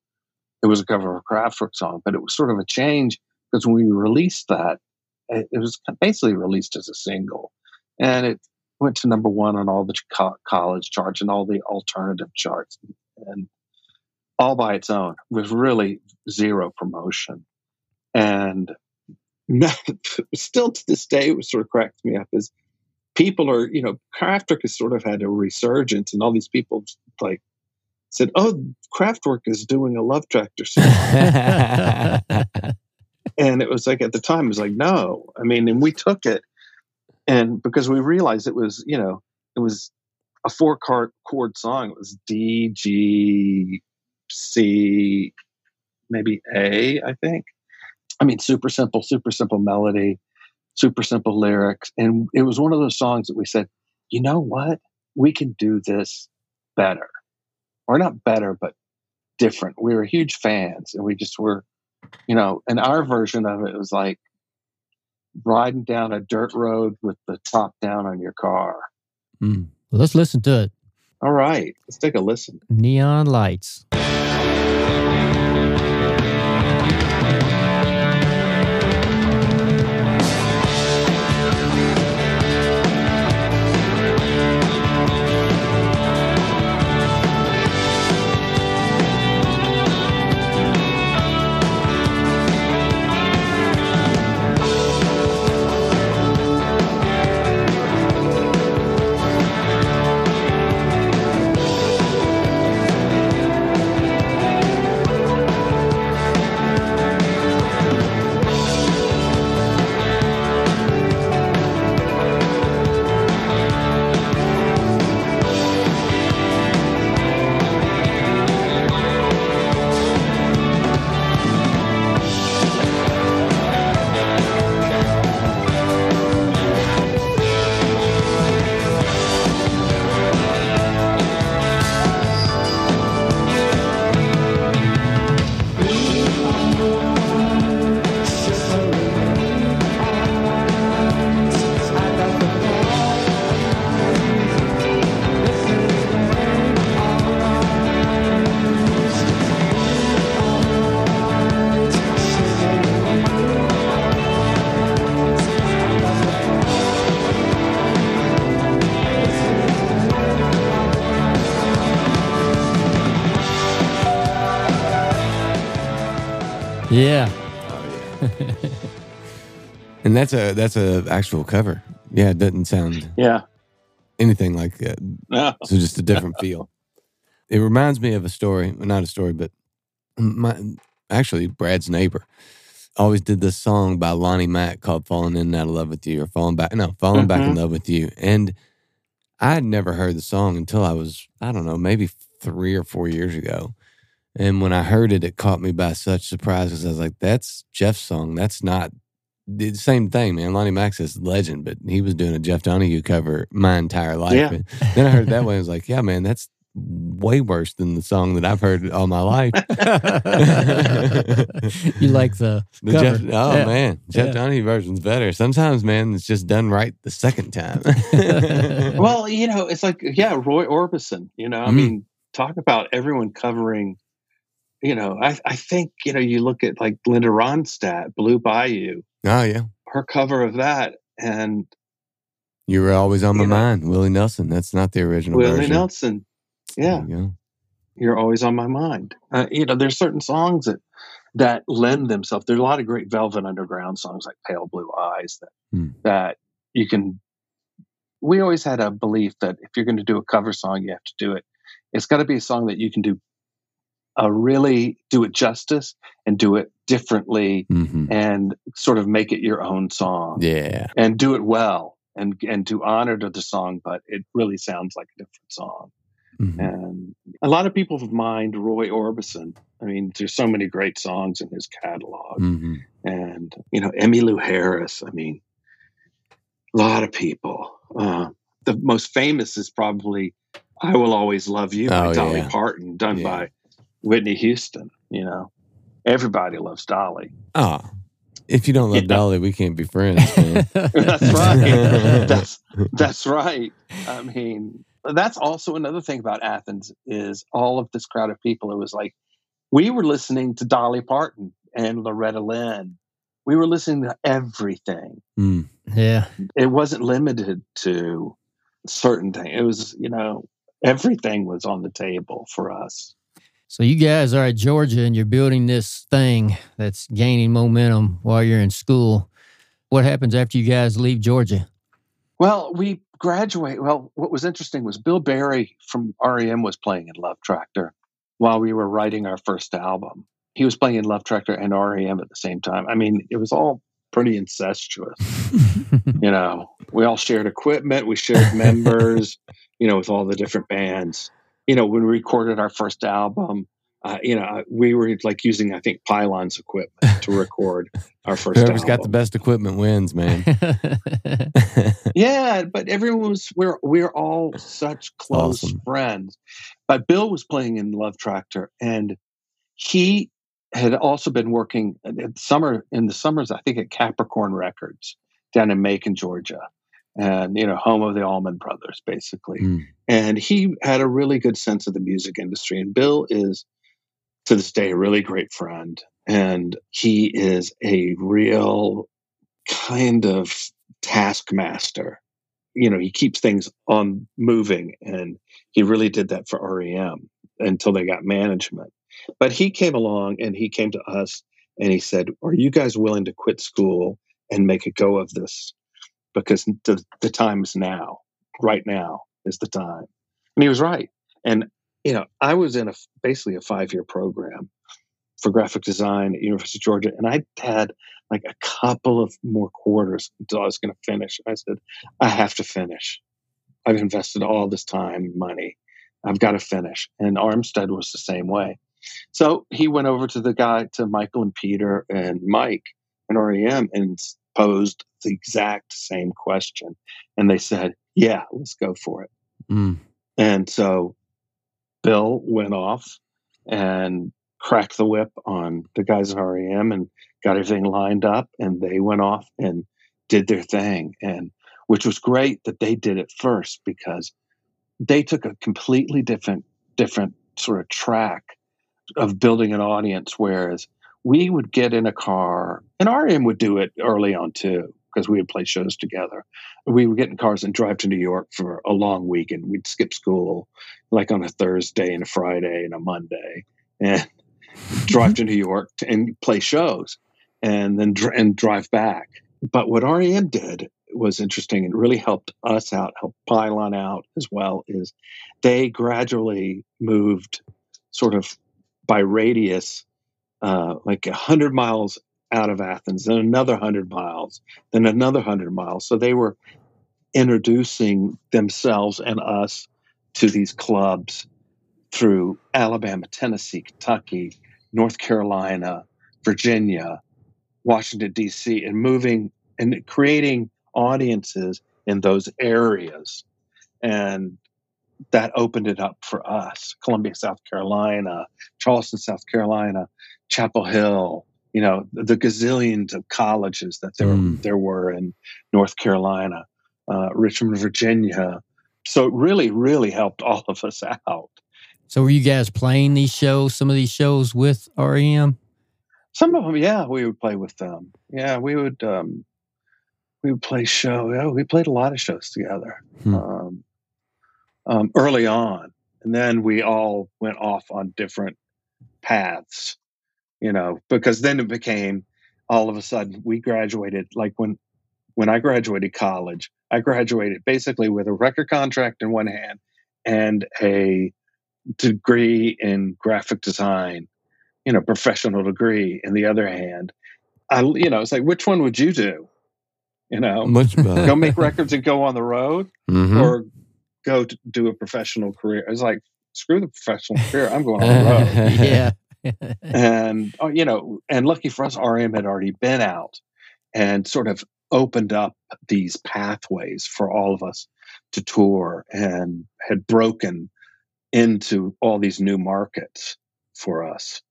Speaker 3: it was a cover of a Kraftwerk song, but it was sort of a change because when we released that, it, it was basically released as a single, and it went to number one on all the co- college charts and all the alternative charts, and all by its own with really zero promotion, and still to this day, what sort of cracks me up is people are, you know, Kraftwerk has sort of had a resurgence, and all these people like said, "Oh, Kraftwerk is doing a Love Tractor song," and it was like at the time, it was like, no, I mean, and we took it, and because we realized it was, you know, it was a four chord chord song. It was D, G, C, maybe A, I think. I mean, super simple, super simple melody, super simple lyrics. And it was one of those songs that we said, you know what? We can do this better. Or not better, but different. We were huge fans and we just were, you know, and our version of it was like riding down a dirt road with the top down on your car.
Speaker 1: Mm. Well, let's listen to it.
Speaker 3: All right, let's take a listen.
Speaker 1: Neon Lights.
Speaker 2: And that's a that's a actual cover. Yeah, it doesn't sound
Speaker 3: Yeah.
Speaker 2: anything like that.
Speaker 3: Yeah.
Speaker 2: So just a different feel. It reminds me of a story, not a story, but my actually Brad's neighbor always did this song by Lonnie Mack called "Falling In and Out of Love with You" or "Falling Back." No, "Falling Back in
Speaker 3: Mhm.
Speaker 2: Love with You." And I had never heard the song until I was I don't know maybe three or four years ago. And when I heard it, it caught me by such surprise because I was like, "That's Jeff's song. That's not." The same thing, man. Lonnie Mack's is legend, but he was doing a Jeff Donahue cover my entire life.
Speaker 3: Yeah.
Speaker 2: And then I heard it that way. I was like, yeah, man, that's way worse than the song that I've heard all my life.
Speaker 1: you like the,
Speaker 2: The
Speaker 1: cover.
Speaker 2: Jeff, oh
Speaker 1: Yeah.
Speaker 2: man, Jeff
Speaker 1: Yeah.
Speaker 2: Donahue version's better. Sometimes, man, it's just done right the second time.
Speaker 3: Well, you know, it's like, yeah, Roy Orbison, you know, I
Speaker 2: Mm.
Speaker 3: mean, talk about everyone covering, you know, I, I think, you know, you look at like Linda Ronstadt, Blue Bayou,
Speaker 2: oh yeah,
Speaker 3: her cover of that, and
Speaker 2: you were always on my
Speaker 3: know.
Speaker 2: mind, Willie Nelson. That's not the original
Speaker 3: Willie
Speaker 2: version.
Speaker 3: Nelson. Yeah,
Speaker 2: you
Speaker 3: you're always on my mind. Uh, you know, there's certain songs that that lend themselves. There's a lot of great Velvet Underground songs like Pale Blue Eyes that
Speaker 2: Hmm.
Speaker 3: that you can. We always had a belief that if you're going to do a cover song, you have to do it. It's got to be a song that you can do, uh, really do it justice and do it differently
Speaker 2: hmm
Speaker 3: and sort of make it your own song
Speaker 2: Yeah,
Speaker 3: and do it well and and do honor to the song, but it really sounds like a different song.
Speaker 2: Mhm.
Speaker 3: And a lot of people have mind Roy Orbison. I mean, there's so many great songs in his catalog.
Speaker 2: Mhm.
Speaker 3: And, you know, Emmylou Harris. I mean, a lot of people. Uh, the most famous is probably I Will Always Love You by
Speaker 2: Oh,
Speaker 3: Dolly
Speaker 2: yeah.
Speaker 3: Parton, done
Speaker 2: Yeah.
Speaker 3: by Whitney Houston. You know, everybody loves Dolly.
Speaker 2: Oh, if you don't love
Speaker 3: Yeah.
Speaker 2: Dolly, we can't be friends.
Speaker 3: That's right. that's that's right. I mean, that's also another thing about Athens is all of this crowd of people. It was like we were listening to Dolly Parton and Loretta Lynn. We were listening to everything.
Speaker 2: Mm.
Speaker 1: yeah.
Speaker 3: It wasn't limited to certain things. It was, you know, everything was on the table for us.
Speaker 1: So you guys are at Georgia and you're building this thing that's gaining momentum while you're in school. What happens after you guys leave Georgia?
Speaker 3: Well, we graduate. Well, what was interesting was Bill Berry from REM was playing in Love Tractor while we were writing our first album. He was playing in Love Tractor and REM at the same time. I mean, it was all pretty incestuous, you know. We all shared equipment. We shared members. you know, with all the different bands. You know, when we recorded our first album, uh, you know, we were like using, I think, Pylon's equipment to record our first.
Speaker 2: Whoever's
Speaker 3: album.
Speaker 2: got the best equipment wins, man.
Speaker 3: yeah, but everyone was we're we're all such close
Speaker 2: awesome.
Speaker 3: friends. But Bill was playing in Love Tractor, and he had also been working in summer in the summers. I think at Capricorn Records down in Macon, Georgia, and you know, home of the Allman Brothers, basically.
Speaker 2: Mm.
Speaker 3: And he had a really good sense of the music industry. And Bill is to this day a really great friend, and he is a real kind of taskmaster. You know, he keeps things on moving, and he really did that for REM until they got management. But he came along and he came to us and he said, Are you guys willing to quit school and make a go of this? Because the, the time is now. Right now is the time. And he was right. And, you know, I was in a basically a five year program for graphic design at University of Georgia, and I had like a couple of more quarters until I was going to finish. I said, I have to finish. I've invested all this time, money. I've got to finish. And Armistead was the same way. So he went over to the guy, to Michael and Peter and Mike and REM and posed the exact same question. And they said, Yeah, let's go for it.
Speaker 2: Mm.
Speaker 3: And so Bill went off and cracked the whip on the guys at REM and got everything lined up. And they went off and did their thing. And which was great that they did it first because they took a completely different, different sort of track of building an audience. Whereas we would get in a car, and REM would do it early on too, because we would play shows together. We would get in cars and drive to New York for a long weekend. We'd skip school like on a Thursday and a Friday and a Monday, and drive to New York to, and play shows, and then dr- and drive back. But what REM did was interesting and really helped us out, helped Pylon out as well. Is they gradually moved sort of by radius, uh, like a hundred miles out of Athens, then another hundred miles, then another hundred miles. So they were introducing themselves and us to these clubs through Alabama, Tennessee, Kentucky, North Carolina, Virginia, Washington, D.C., and moving and creating audiences in those areas. And that opened it up for us. Columbia, South Carolina, Charleston, South Carolina, Chapel Hill, you know, the gazillions of colleges that there,
Speaker 2: Mm.
Speaker 3: there were in North Carolina, uh, Richmond, Virginia. So it really, really helped all of us out.
Speaker 1: So were you guys playing these shows, some of these shows with REM?
Speaker 3: Some of them, yeah, we would play with them. Yeah, we would um, we would play show. Yeah, we played a lot of shows together
Speaker 2: Hmm.
Speaker 3: um, um, early on, and then we all went off on different paths. You know, because then it became all of a sudden we graduated. Like when when I graduated college, I graduated basically with a record contract in one hand and a degree in graphic design you know, professional degree in the other hand. I, you know, it's like, which one would you do? You know,
Speaker 2: Much better.
Speaker 3: go make records and go on the road
Speaker 2: Mhm.
Speaker 3: or go to do a professional career. It's like, screw the professional career. I'm going on the road.
Speaker 1: yeah.
Speaker 3: and, oh, you know, and lucky for us, REM had already been out and sort of opened up these pathways for all of us to tour and had broken into all these new markets for us.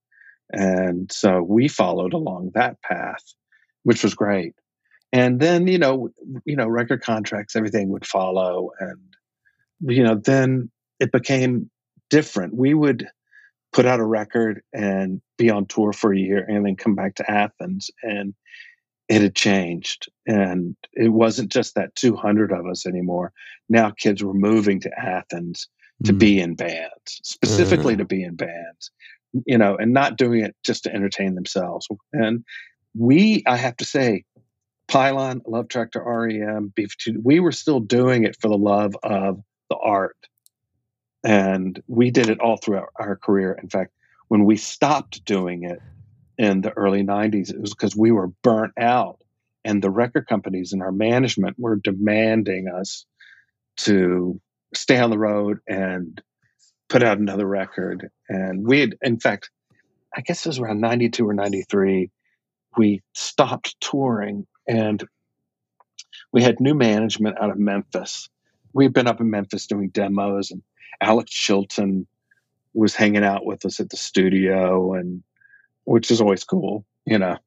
Speaker 3: And so we followed along that path, which was great. And then, you know, you know, record contracts, everything would follow. And, you know, then it became different. We would put out a record and be on tour for a year and then come back to Athens and it had changed. And it wasn't just that 200 of us anymore. Now kids were moving to Athens to
Speaker 2: Mm.
Speaker 3: be in bands, specifically
Speaker 2: Uh.
Speaker 3: to be in bands, you know, and not doing it just to entertain themselves. And we, I have to say, Pylon, Love Tractor, REM, Beef we were still doing it for the love of the art. And we did it all throughout our career. In fact, when we stopped doing it in the early 90s, it was because we were burnt out and the record companies and our management were demanding us to stay on the road and put out another record. And we had, in fact, I guess it was around 92 or 93, we stopped touring and we had new management out of Memphis. We'd been up in Memphis doing demos, and Alex Chilton was hanging out with us at the studio, and which is always cool, you know,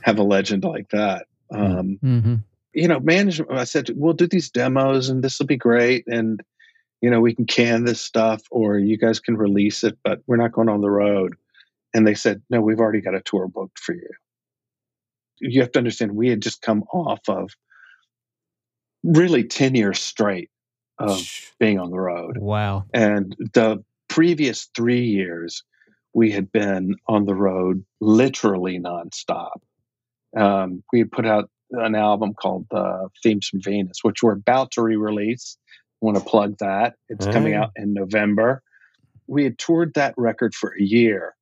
Speaker 3: have a legend like that. Um,
Speaker 1: Mm-hmm.
Speaker 3: you know, management, I said, we'll do these demos and this will be great. And, you know, we can can this stuff or you guys can release it, but we're not going on the road. And they said, no, we've already got a tour booked for you. You have to understand, we had just come off of really 10 years straight of being on the road.
Speaker 1: Wow.
Speaker 3: And the previous three years, we had been on the road literally nonstop. Um, we had put out an album called uh, Themes from Venus, which we're about to re release. want to plug that. It's coming out in November. We had toured that record for a year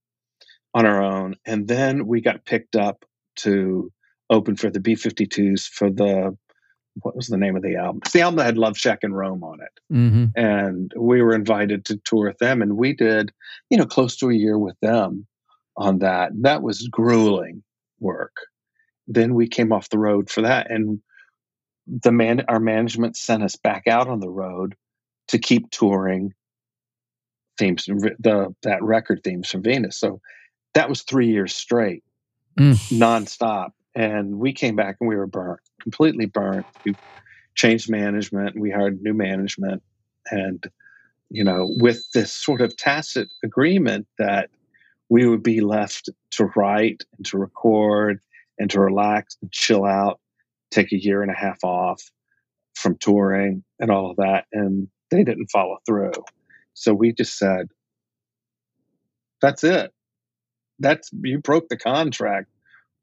Speaker 3: on our own. And then we got picked up to open for the B 52s for the, what was the name of the album? It's the album that had Love Shack and Roam on it
Speaker 1: Mm-hmm.
Speaker 3: and we were invited to tour with them and we did you know close to a year with them on that that was grueling work then we came off the road for that and the man our management sent us back out on the road to keep touring themes the that record themes from venus so that was three years straight
Speaker 1: Mm.
Speaker 3: nonstop and we came back and we were burnt completely burnt. We changed management we hired new management and you know with this sort of tacit agreement that we would be left to write and to record and to relax and chill out take a year and a half off from touring and all of that and they didn't follow through. So we just said that's it. That's you broke the contract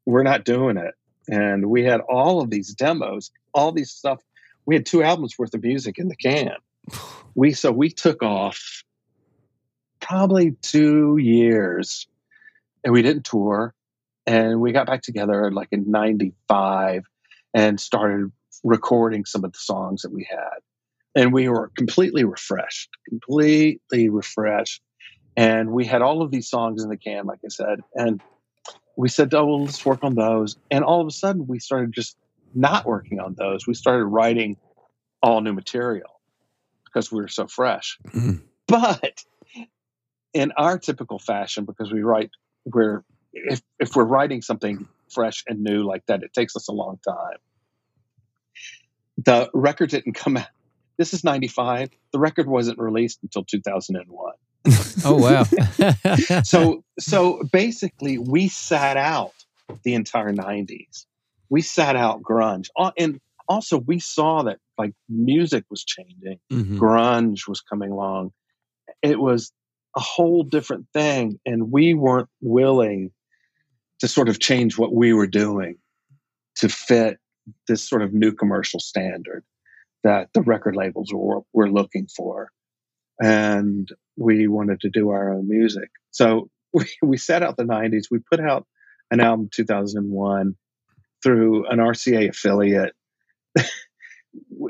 Speaker 3: we're not doing it. And we had all of these demos all these stuff. We had two albums worth of music in the can. We so we took off probably two years and we didn't tour and we got back together like in 95 and started recording some of the songs that we had. And we were completely refreshed completely refreshed. And we had all of these songs in the can like i said and we said oh well let's work on those. And all of a sudden we started just not working on those. We started writing all new material because we were so fresh.
Speaker 2: Mm.
Speaker 3: but in our typical fashion because we write we're if, if we're writing something fresh and new like that it takes us a long time. The record didn't come out. This is 95 the record wasn't released until 2001
Speaker 1: Oh wow.
Speaker 3: so so basically we sat out the entire 90s we sat out grunge. And also we saw that like music was changing.
Speaker 2: Mhm.
Speaker 3: grunge was coming along. It was a whole different thing and we weren't willing to sort of change what we were doing to fit this sort of new commercial standard that the record labels were, were looking for and we wanted to do our own music. So we, we set out the 90s we put out an album 2001 through an rca affiliate.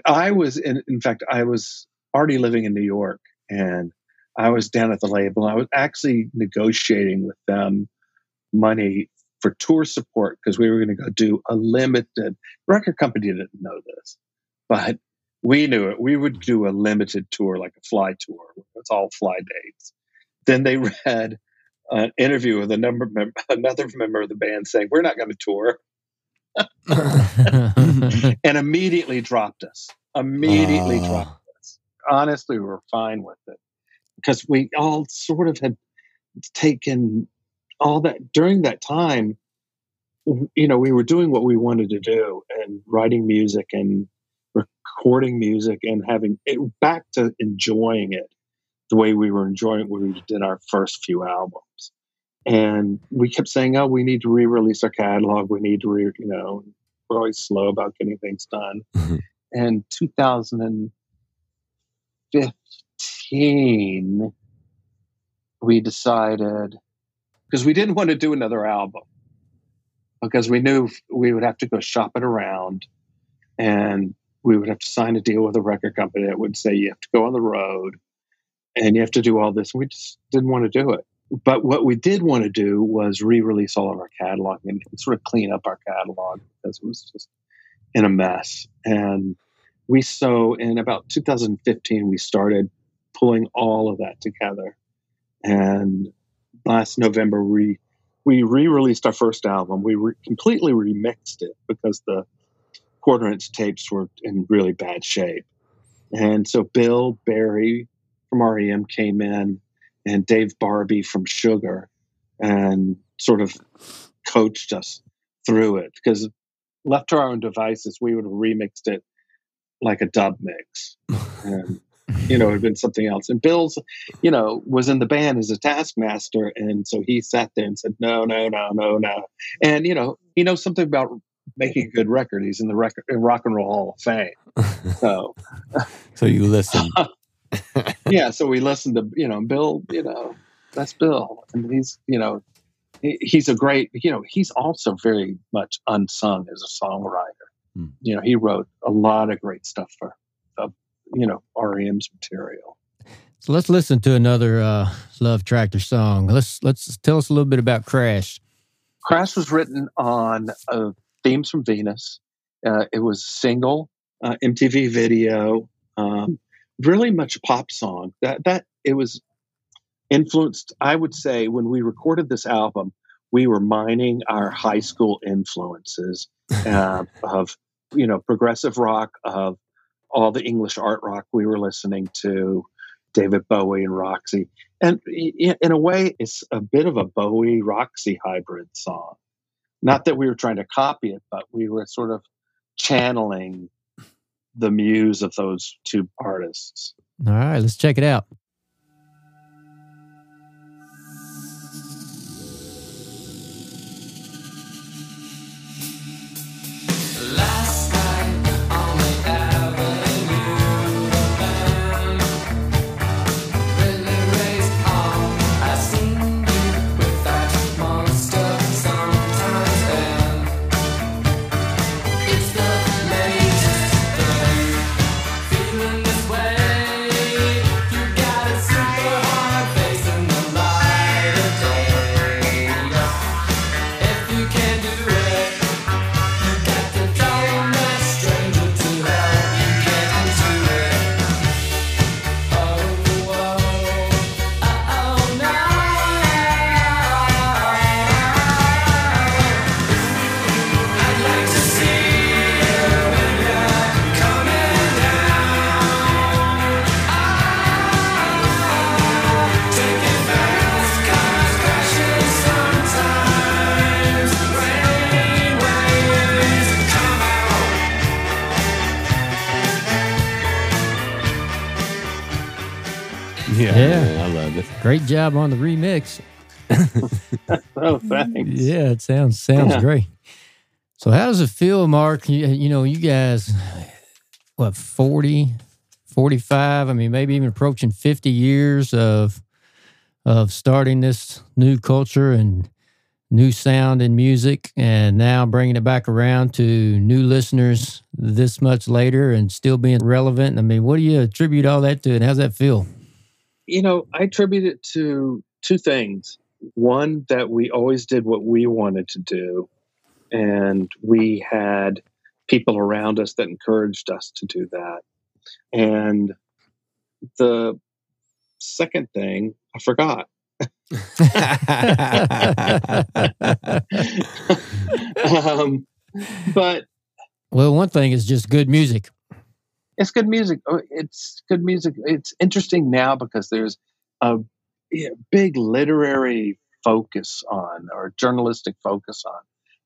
Speaker 3: I was in, in fact i was already living in new york and i was down at the label. I was actually negotiating with them money for tour support because we were going to go do a limited record company didn't know this but we knew it. We would do a limited tour like a fly tour. It's all fly dates. Then they read an interview with a number mem- another member of the band saying we're not going to tour. And immediately dropped us. Immediately
Speaker 2: Ah.
Speaker 3: dropped us. Honestly we were fine with it. Because we all sort of had taken all that during that time you know we were doing what we wanted to do and writing music and recording music and having it back to enjoying it the way we were enjoying it when we did our first few albums. And we kept saying oh we need to re-release our catalog. We need to re you know we're always slow about getting things done.
Speaker 2: Mhm.
Speaker 3: and 2015 we decided because we didn't want to do another album because we knew we would have to go shop it around. And we would have to sign a deal with a record company that would say you have to go on the road and you have to do all this. We just didn't want to do it. But what we did want to do was re-release all of our catalog and sort of clean up our catalog because it was just in a mess. And we so in about 2015 we started pulling all of that together. And last November we we re-released our first album. We re- completely remixed it because the quarter inch tapes were in really bad shape. And so Bill Berry from REM came in and Dave Barbe from Sugar and sort of coached us through it because left to our own devices, we would have remixed it like a dub mix. And, you know, it had been something else. And Bill's, you know, was in the band as a taskmaster. And so he sat there and said, no, no, no, no, no. And, you know, he knows something about making a good record. He's in the record in Rock and Roll Hall of Fame. So,
Speaker 2: so you listen.
Speaker 3: yeah. So we listened to, you know, Bill, you know, that's Bill. And he's, you know, he's a great, you know, he's also very much unsung as a songwriter. Hmm. You know, he wrote a lot of great stuff for, uh, you know, REM's material.
Speaker 1: So let's listen to another uh, Love Tractor song. Let's let's tell us a little bit about Crash.
Speaker 3: Crash was written on uh, themes from Venus. Uh, it was single, uh, MTV video, um, really much pop song. That that it was influenced. I would say when we recorded this album, we were mining our high school influences uh, of you know progressive rock, of all the English art rock we were listening to, David Bowie and Roxy, and in a way, it's a bit of a Bowie Roxy hybrid song. Not that we were trying to copy it, but we were sort of channeling the muse of those two artists.
Speaker 1: All right, let's check it out. Great job on the remix.
Speaker 3: oh, thanks.
Speaker 1: Yeah, it sounds sounds yeah. great. So, how does it feel, Mark? You, you know, you guys, what 40, 45? I mean, maybe even approaching fifty years of of starting this new culture and new sound in music, and now bringing it back around to new listeners this much later, and still being relevant. I mean, what do you attribute all that to, and how's that feel?
Speaker 3: You know, I attribute it to two things. One, that we always did what we wanted to do, and we had people around us that encouraged us to do that. And the second thing, I forgot. um, but
Speaker 1: well, one thing is just good music
Speaker 3: it's good music. Oh, it's good music. It's interesting now because there's a big literary focus on or journalistic focus on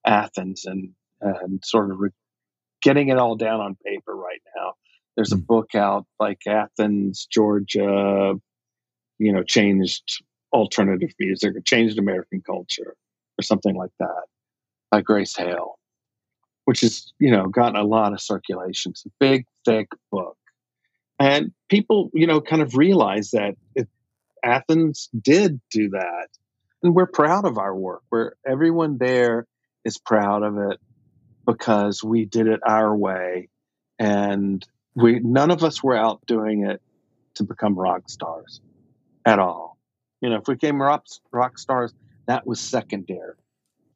Speaker 3: Athens and and sort of re- getting it all down on paper right now. There's a hmm. book out like Athens, Georgia, you know, changed alternative music or changed American culture or something like that by Grace Hale which has you know gotten a lot of circulation. It's a big, thick book, and people you know kind of realize that it, Athens did do that, and we're proud of our work. Where everyone there is proud of it because we did it our way and we none of us were out doing it to become rock stars at all. You know, if we became rock, rock stars, that was secondary.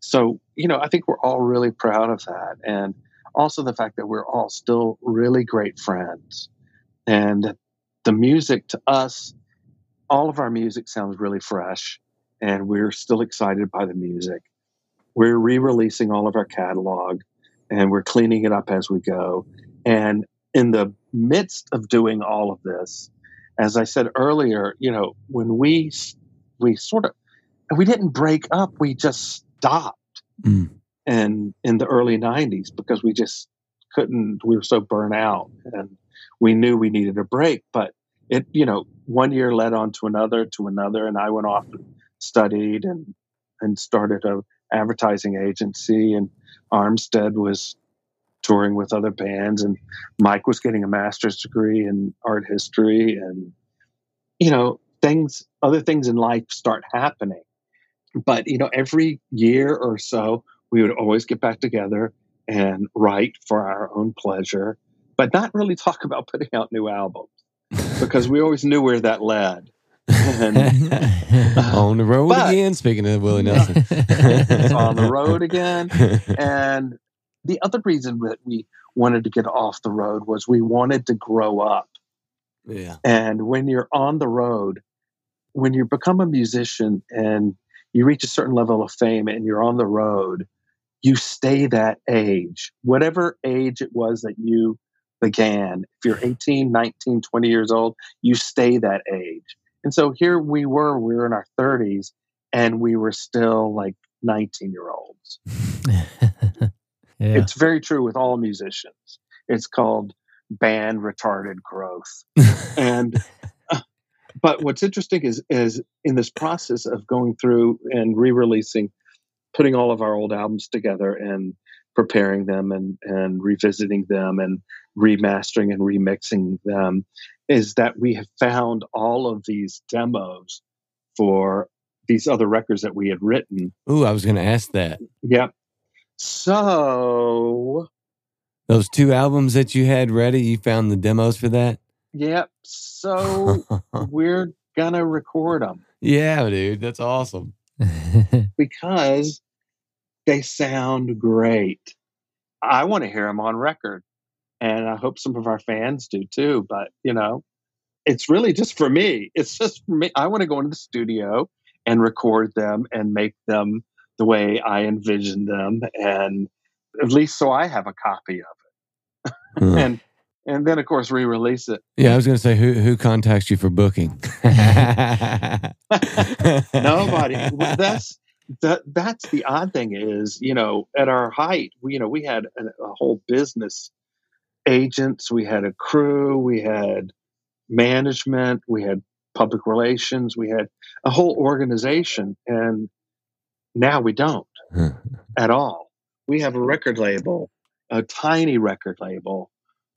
Speaker 3: So, you know, I think we're all really proud of that. And also the fact that we're all still really great friends. And the music to us, all of our music sounds really fresh, and we're still excited by the music. We're re releasing all of our catalog and we're cleaning it up as we go. And in the midst of doing all of this, as I said earlier, you know, when we we sort of we didn't break up, we just stopped. Mm. And in the early '90s, because we just couldn't, we were so burnt out, and we knew we needed a break. But it, you know, one year led on to another, to another, and I went off and studied and and started a advertising agency, and Armistead was touring with other bands, and Mike was getting a master's degree in art history, and you know things, other things in life start happening. But you know, every year or so, we would always get back together and write for our own pleasure, but not really talk about putting out new albums because we always knew where that led. And,
Speaker 2: uh, on the road but, again. Speaking of Willie Nelson,
Speaker 3: on the road again. And the other reason that we wanted to get off the road was we wanted to grow up.
Speaker 2: Yeah.
Speaker 3: And when you're on the road, when you become a musician and you reach a certain level of fame and you're on the road, you stay that age, whatever age it was that you began. If you're 18, 19, 20 years old, you stay that age. And so here we were, we were in our 30s and we were still like 19 year olds. Yeah. It's very true with all musicians. It's called band retarded growth. and but what's interesting is is in this process of going through and re-releasing, putting all of our old albums together and preparing them and and revisiting them and remastering and remixing them is that we have found all of these demos for these other records that we had written.
Speaker 2: Ooh, I was going to ask that.
Speaker 3: Yep. So
Speaker 2: those two albums that you had ready, you found the demos for that?
Speaker 3: Yep. So we're gonna record them.
Speaker 2: Yeah, dude, that's awesome.
Speaker 3: because they sound great. I want to hear them on record, and I hope some of our fans do too. But you know, it's really just for me. It's just for me. I want to go into the studio and record them and make them the way I envisioned them, and at least so I have a copy of it. Hmm. and and then of course re-release it.
Speaker 2: Yeah, I was going to say who who contacts you for booking?
Speaker 3: Nobody. That's that that's the odd thing is you know at our height we you know we had a, a whole business agents we had a crew we had management we had public relations we had a whole organization and now we don't at all. We have a record label, a tiny record label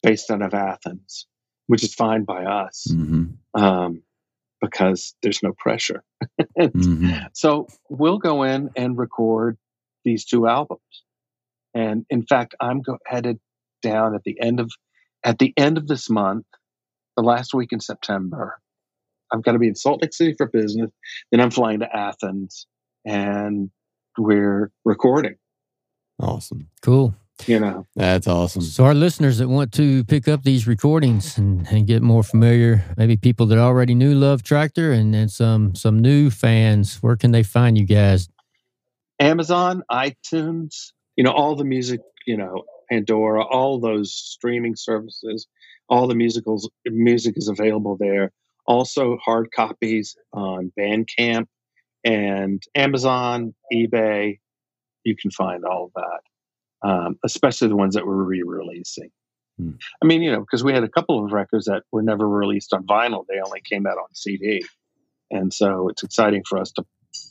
Speaker 3: based out of Athens, which is fine by us mm-hmm. um, because there's no pressure. mm-hmm. So we'll go in and record these two albums. And in fact, I'm go- headed down at the end of at the end of this month, the last week in September. I've got to be in Salt Lake City for business. Then I'm flying to Athens and we're recording.
Speaker 2: Awesome.
Speaker 1: Cool.
Speaker 3: You know,
Speaker 2: that's awesome.
Speaker 1: So, our listeners that want to pick up these recordings and, and get more familiar, maybe people that already knew Love Tractor and, then some some new fans, where can they find you guys?
Speaker 3: Amazon, iTunes, you know, all the music, you know, Pandora, all those streaming services, all the musicals music is available there. Also, hard copies on Bandcamp and Amazon, eBay, you can find all of that, um, especially the ones that we're re-releasing. Hmm. I mean, you know, because we had a couple of records that were never released on vinyl; they only came out on CD, and so it's exciting for us to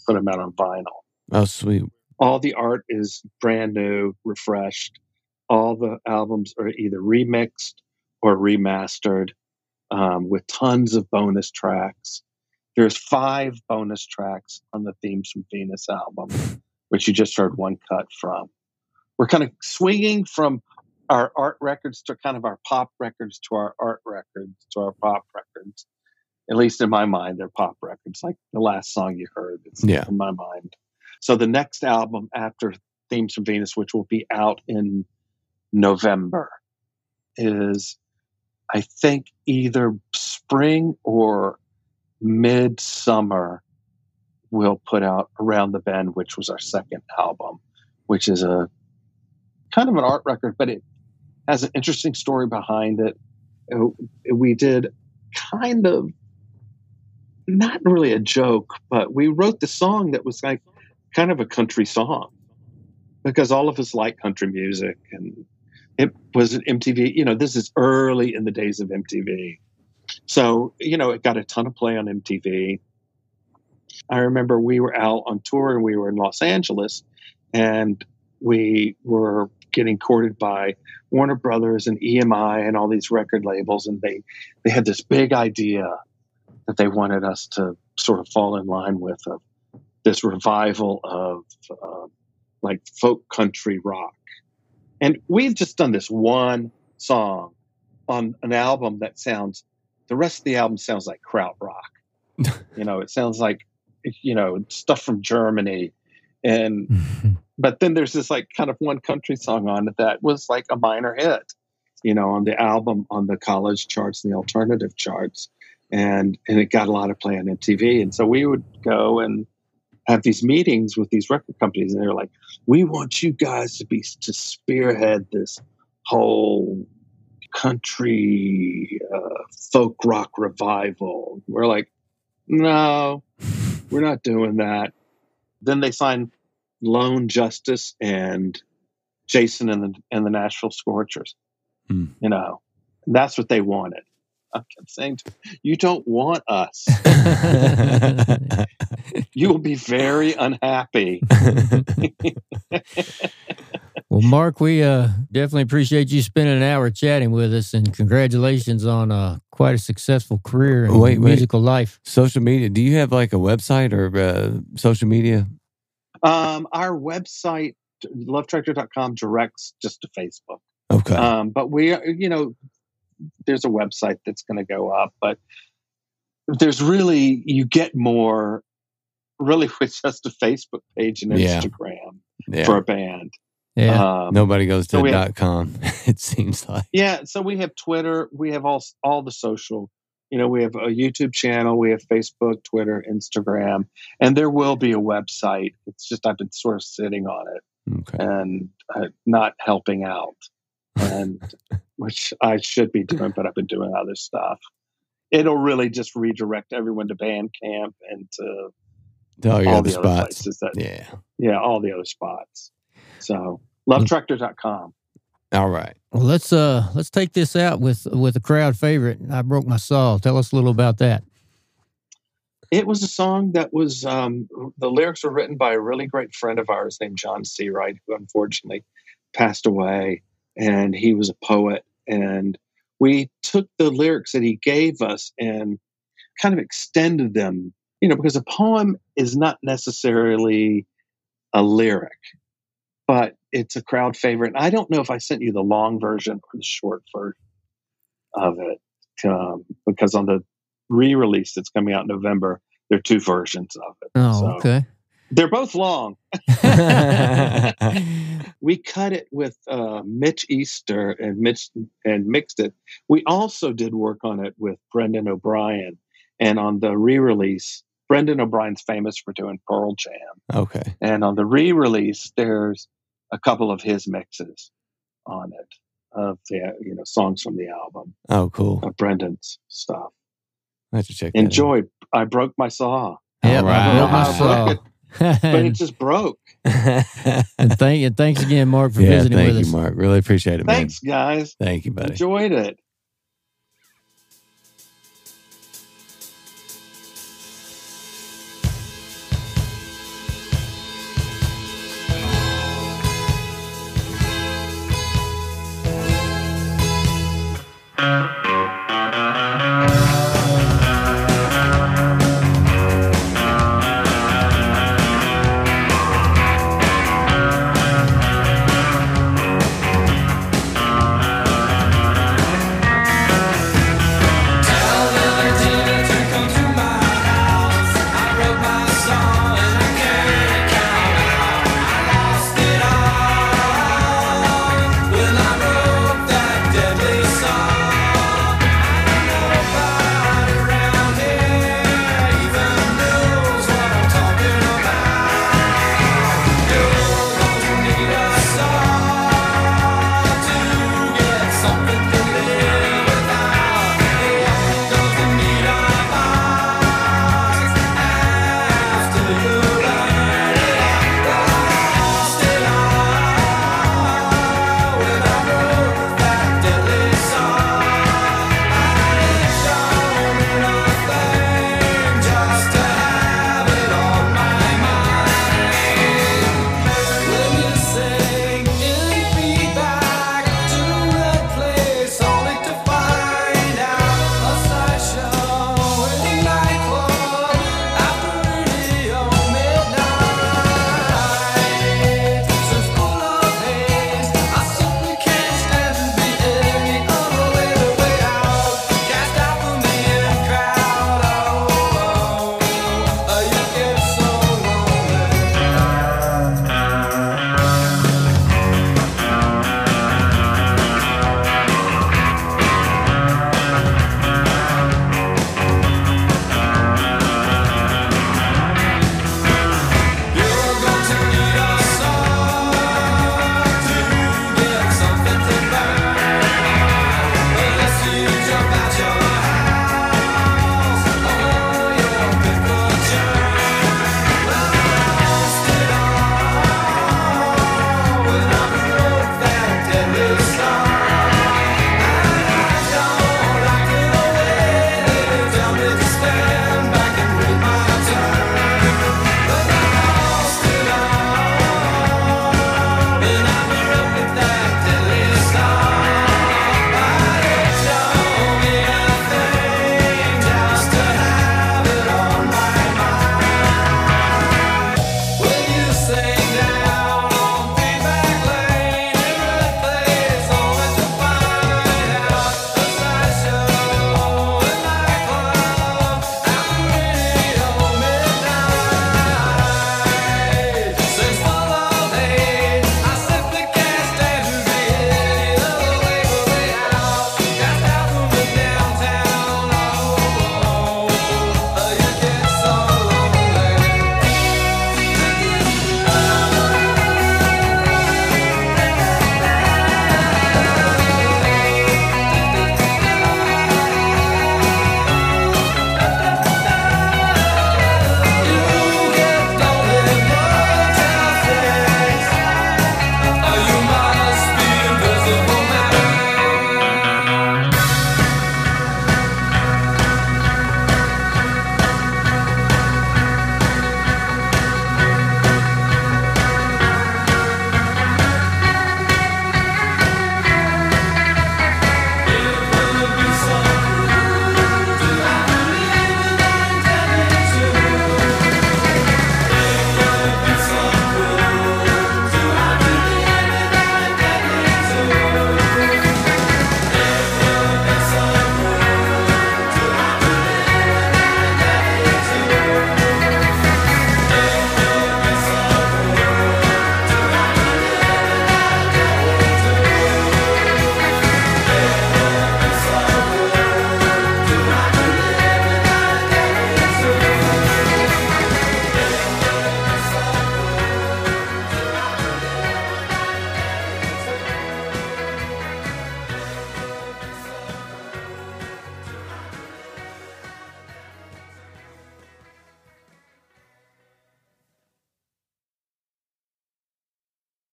Speaker 3: put them out on vinyl.
Speaker 2: Oh, sweet!
Speaker 3: All the art is brand new, refreshed. All the albums are either remixed or remastered um, with tons of bonus tracks. There's five bonus tracks on the Themes from Venus album, which you just heard one cut from. We're kind of swinging from our art records to kind of our pop records to our art records to our pop records. At least in my mind, they're pop records, like the last song you heard. It's
Speaker 2: Yeah.
Speaker 3: in my mind. So the next album after Themes from Venus, which will be out in November, is I think either spring or midsummer. We'll put out Around the Bend, which was our second album, which is a kind of an art record, but it has an interesting story behind it. Uh, We did kind of not really a joke, but we wrote the song that was like kind of a country song because all of us like country music and it was an MTV, you know, this is early in the days of MTV. So, you know, it got a ton of play on MTV. I remember we were out on tour and we were in Los Angeles and we were getting courted by Warner Brothers and EMI and all these record labels and they they had this big idea that they wanted us to sort of fall in line with of this revival of uh, like folk country rock. And we've just done this one song on an album that sounds the rest of the album sounds like kraut rock. you know, it sounds like you know, stuff from Germany and but then there's this like kind of one country song on it that was like a minor hit, you know, on the album, on the college charts and the alternative charts. And and it got a lot of play on MTV. And so we would go and have these meetings with these record companies, and they're like, "We want you guys to be to spearhead this whole country uh, folk rock revival." We're like, "No, we're not doing that." Then they signed Lone Justice and Jason and the and the Nashville Scorchers.
Speaker 2: Hmm.
Speaker 3: You know, that's what they wanted. I kept saying, to them, "You don't want us. You will be very unhappy."
Speaker 1: well, Mark, we uh, definitely appreciate you spending an hour chatting with us, and congratulations on uh, quite a successful career in
Speaker 2: Wait, wait.
Speaker 1: musical life.
Speaker 2: social media. Do you have like a website or uh, social media?
Speaker 3: Um, our website, lovetractor.com, directs just to Facebook.
Speaker 2: Okay.
Speaker 3: Um, but we, are- you know, there's a website that's going to go up, but there's really you get more really with just a Facebook page and Instagram
Speaker 2: yeah.
Speaker 3: for a band.
Speaker 1: Yeah.
Speaker 3: Um,
Speaker 2: Nobody goes to
Speaker 3: so have-
Speaker 2: dot com. It seems like.
Speaker 3: Yeah, so we have Twitter, we have all all the social. You know, we have a YouTube channel, we have Facebook, Twitter, Instagram, and there will be a website. It's just I've been sort of sitting on it
Speaker 2: Okay.
Speaker 3: and uh, not helping out, and which I should be doing, but I've been doing other stuff. It'll really just redirect everyone to Bandcamp and to
Speaker 2: all
Speaker 3: all
Speaker 2: other
Speaker 3: the other
Speaker 2: spots.
Speaker 3: places that
Speaker 2: Yeah.
Speaker 3: yeah, all the other spots. So lovetractor.com.
Speaker 2: All right.
Speaker 1: Well, let's uh let's take this out with with a crowd favorite. I broke my saw. Tell us a little about that.
Speaker 3: It was a song that was um, the lyrics were written by a really great friend of ours named John Seawright, who unfortunately passed away, and he was a poet. And we took the lyrics that he gave us and kind of extended them, you know, because a poem is not necessarily a lyric, but it's a crowd favorite. I don't know if I sent you the long version or the short version of it, um, because on the re-release that's coming out in November, there are two versions of it.
Speaker 1: Oh,
Speaker 3: So,
Speaker 1: okay.
Speaker 3: They're both long. We cut it with uh, Mitch Easter and Mitch and mixed it. We also did work on it with Brendan O'Brien, and on the re-release, Brendan O'Brien's famous for doing Pearl Jam,
Speaker 2: okay.
Speaker 3: and on the re-release, there's a couple of his mixes on it of the you know songs from the album
Speaker 2: Oh, cool.
Speaker 3: of Brendan's stuff.
Speaker 2: I have to check. that out.
Speaker 3: Enjoy. I broke my saw,
Speaker 1: Yeah,
Speaker 2: All
Speaker 1: I broke my
Speaker 3: right.
Speaker 1: saw.
Speaker 3: but it just broke.
Speaker 1: and thank and thanks again, Mark, for
Speaker 2: yeah,
Speaker 1: visiting
Speaker 2: thank
Speaker 1: with
Speaker 2: you,
Speaker 1: us.
Speaker 2: Mark. Really appreciate it, man.
Speaker 3: Thanks, guys.
Speaker 2: Thank you, buddy.
Speaker 3: Enjoyed it. Uh-huh.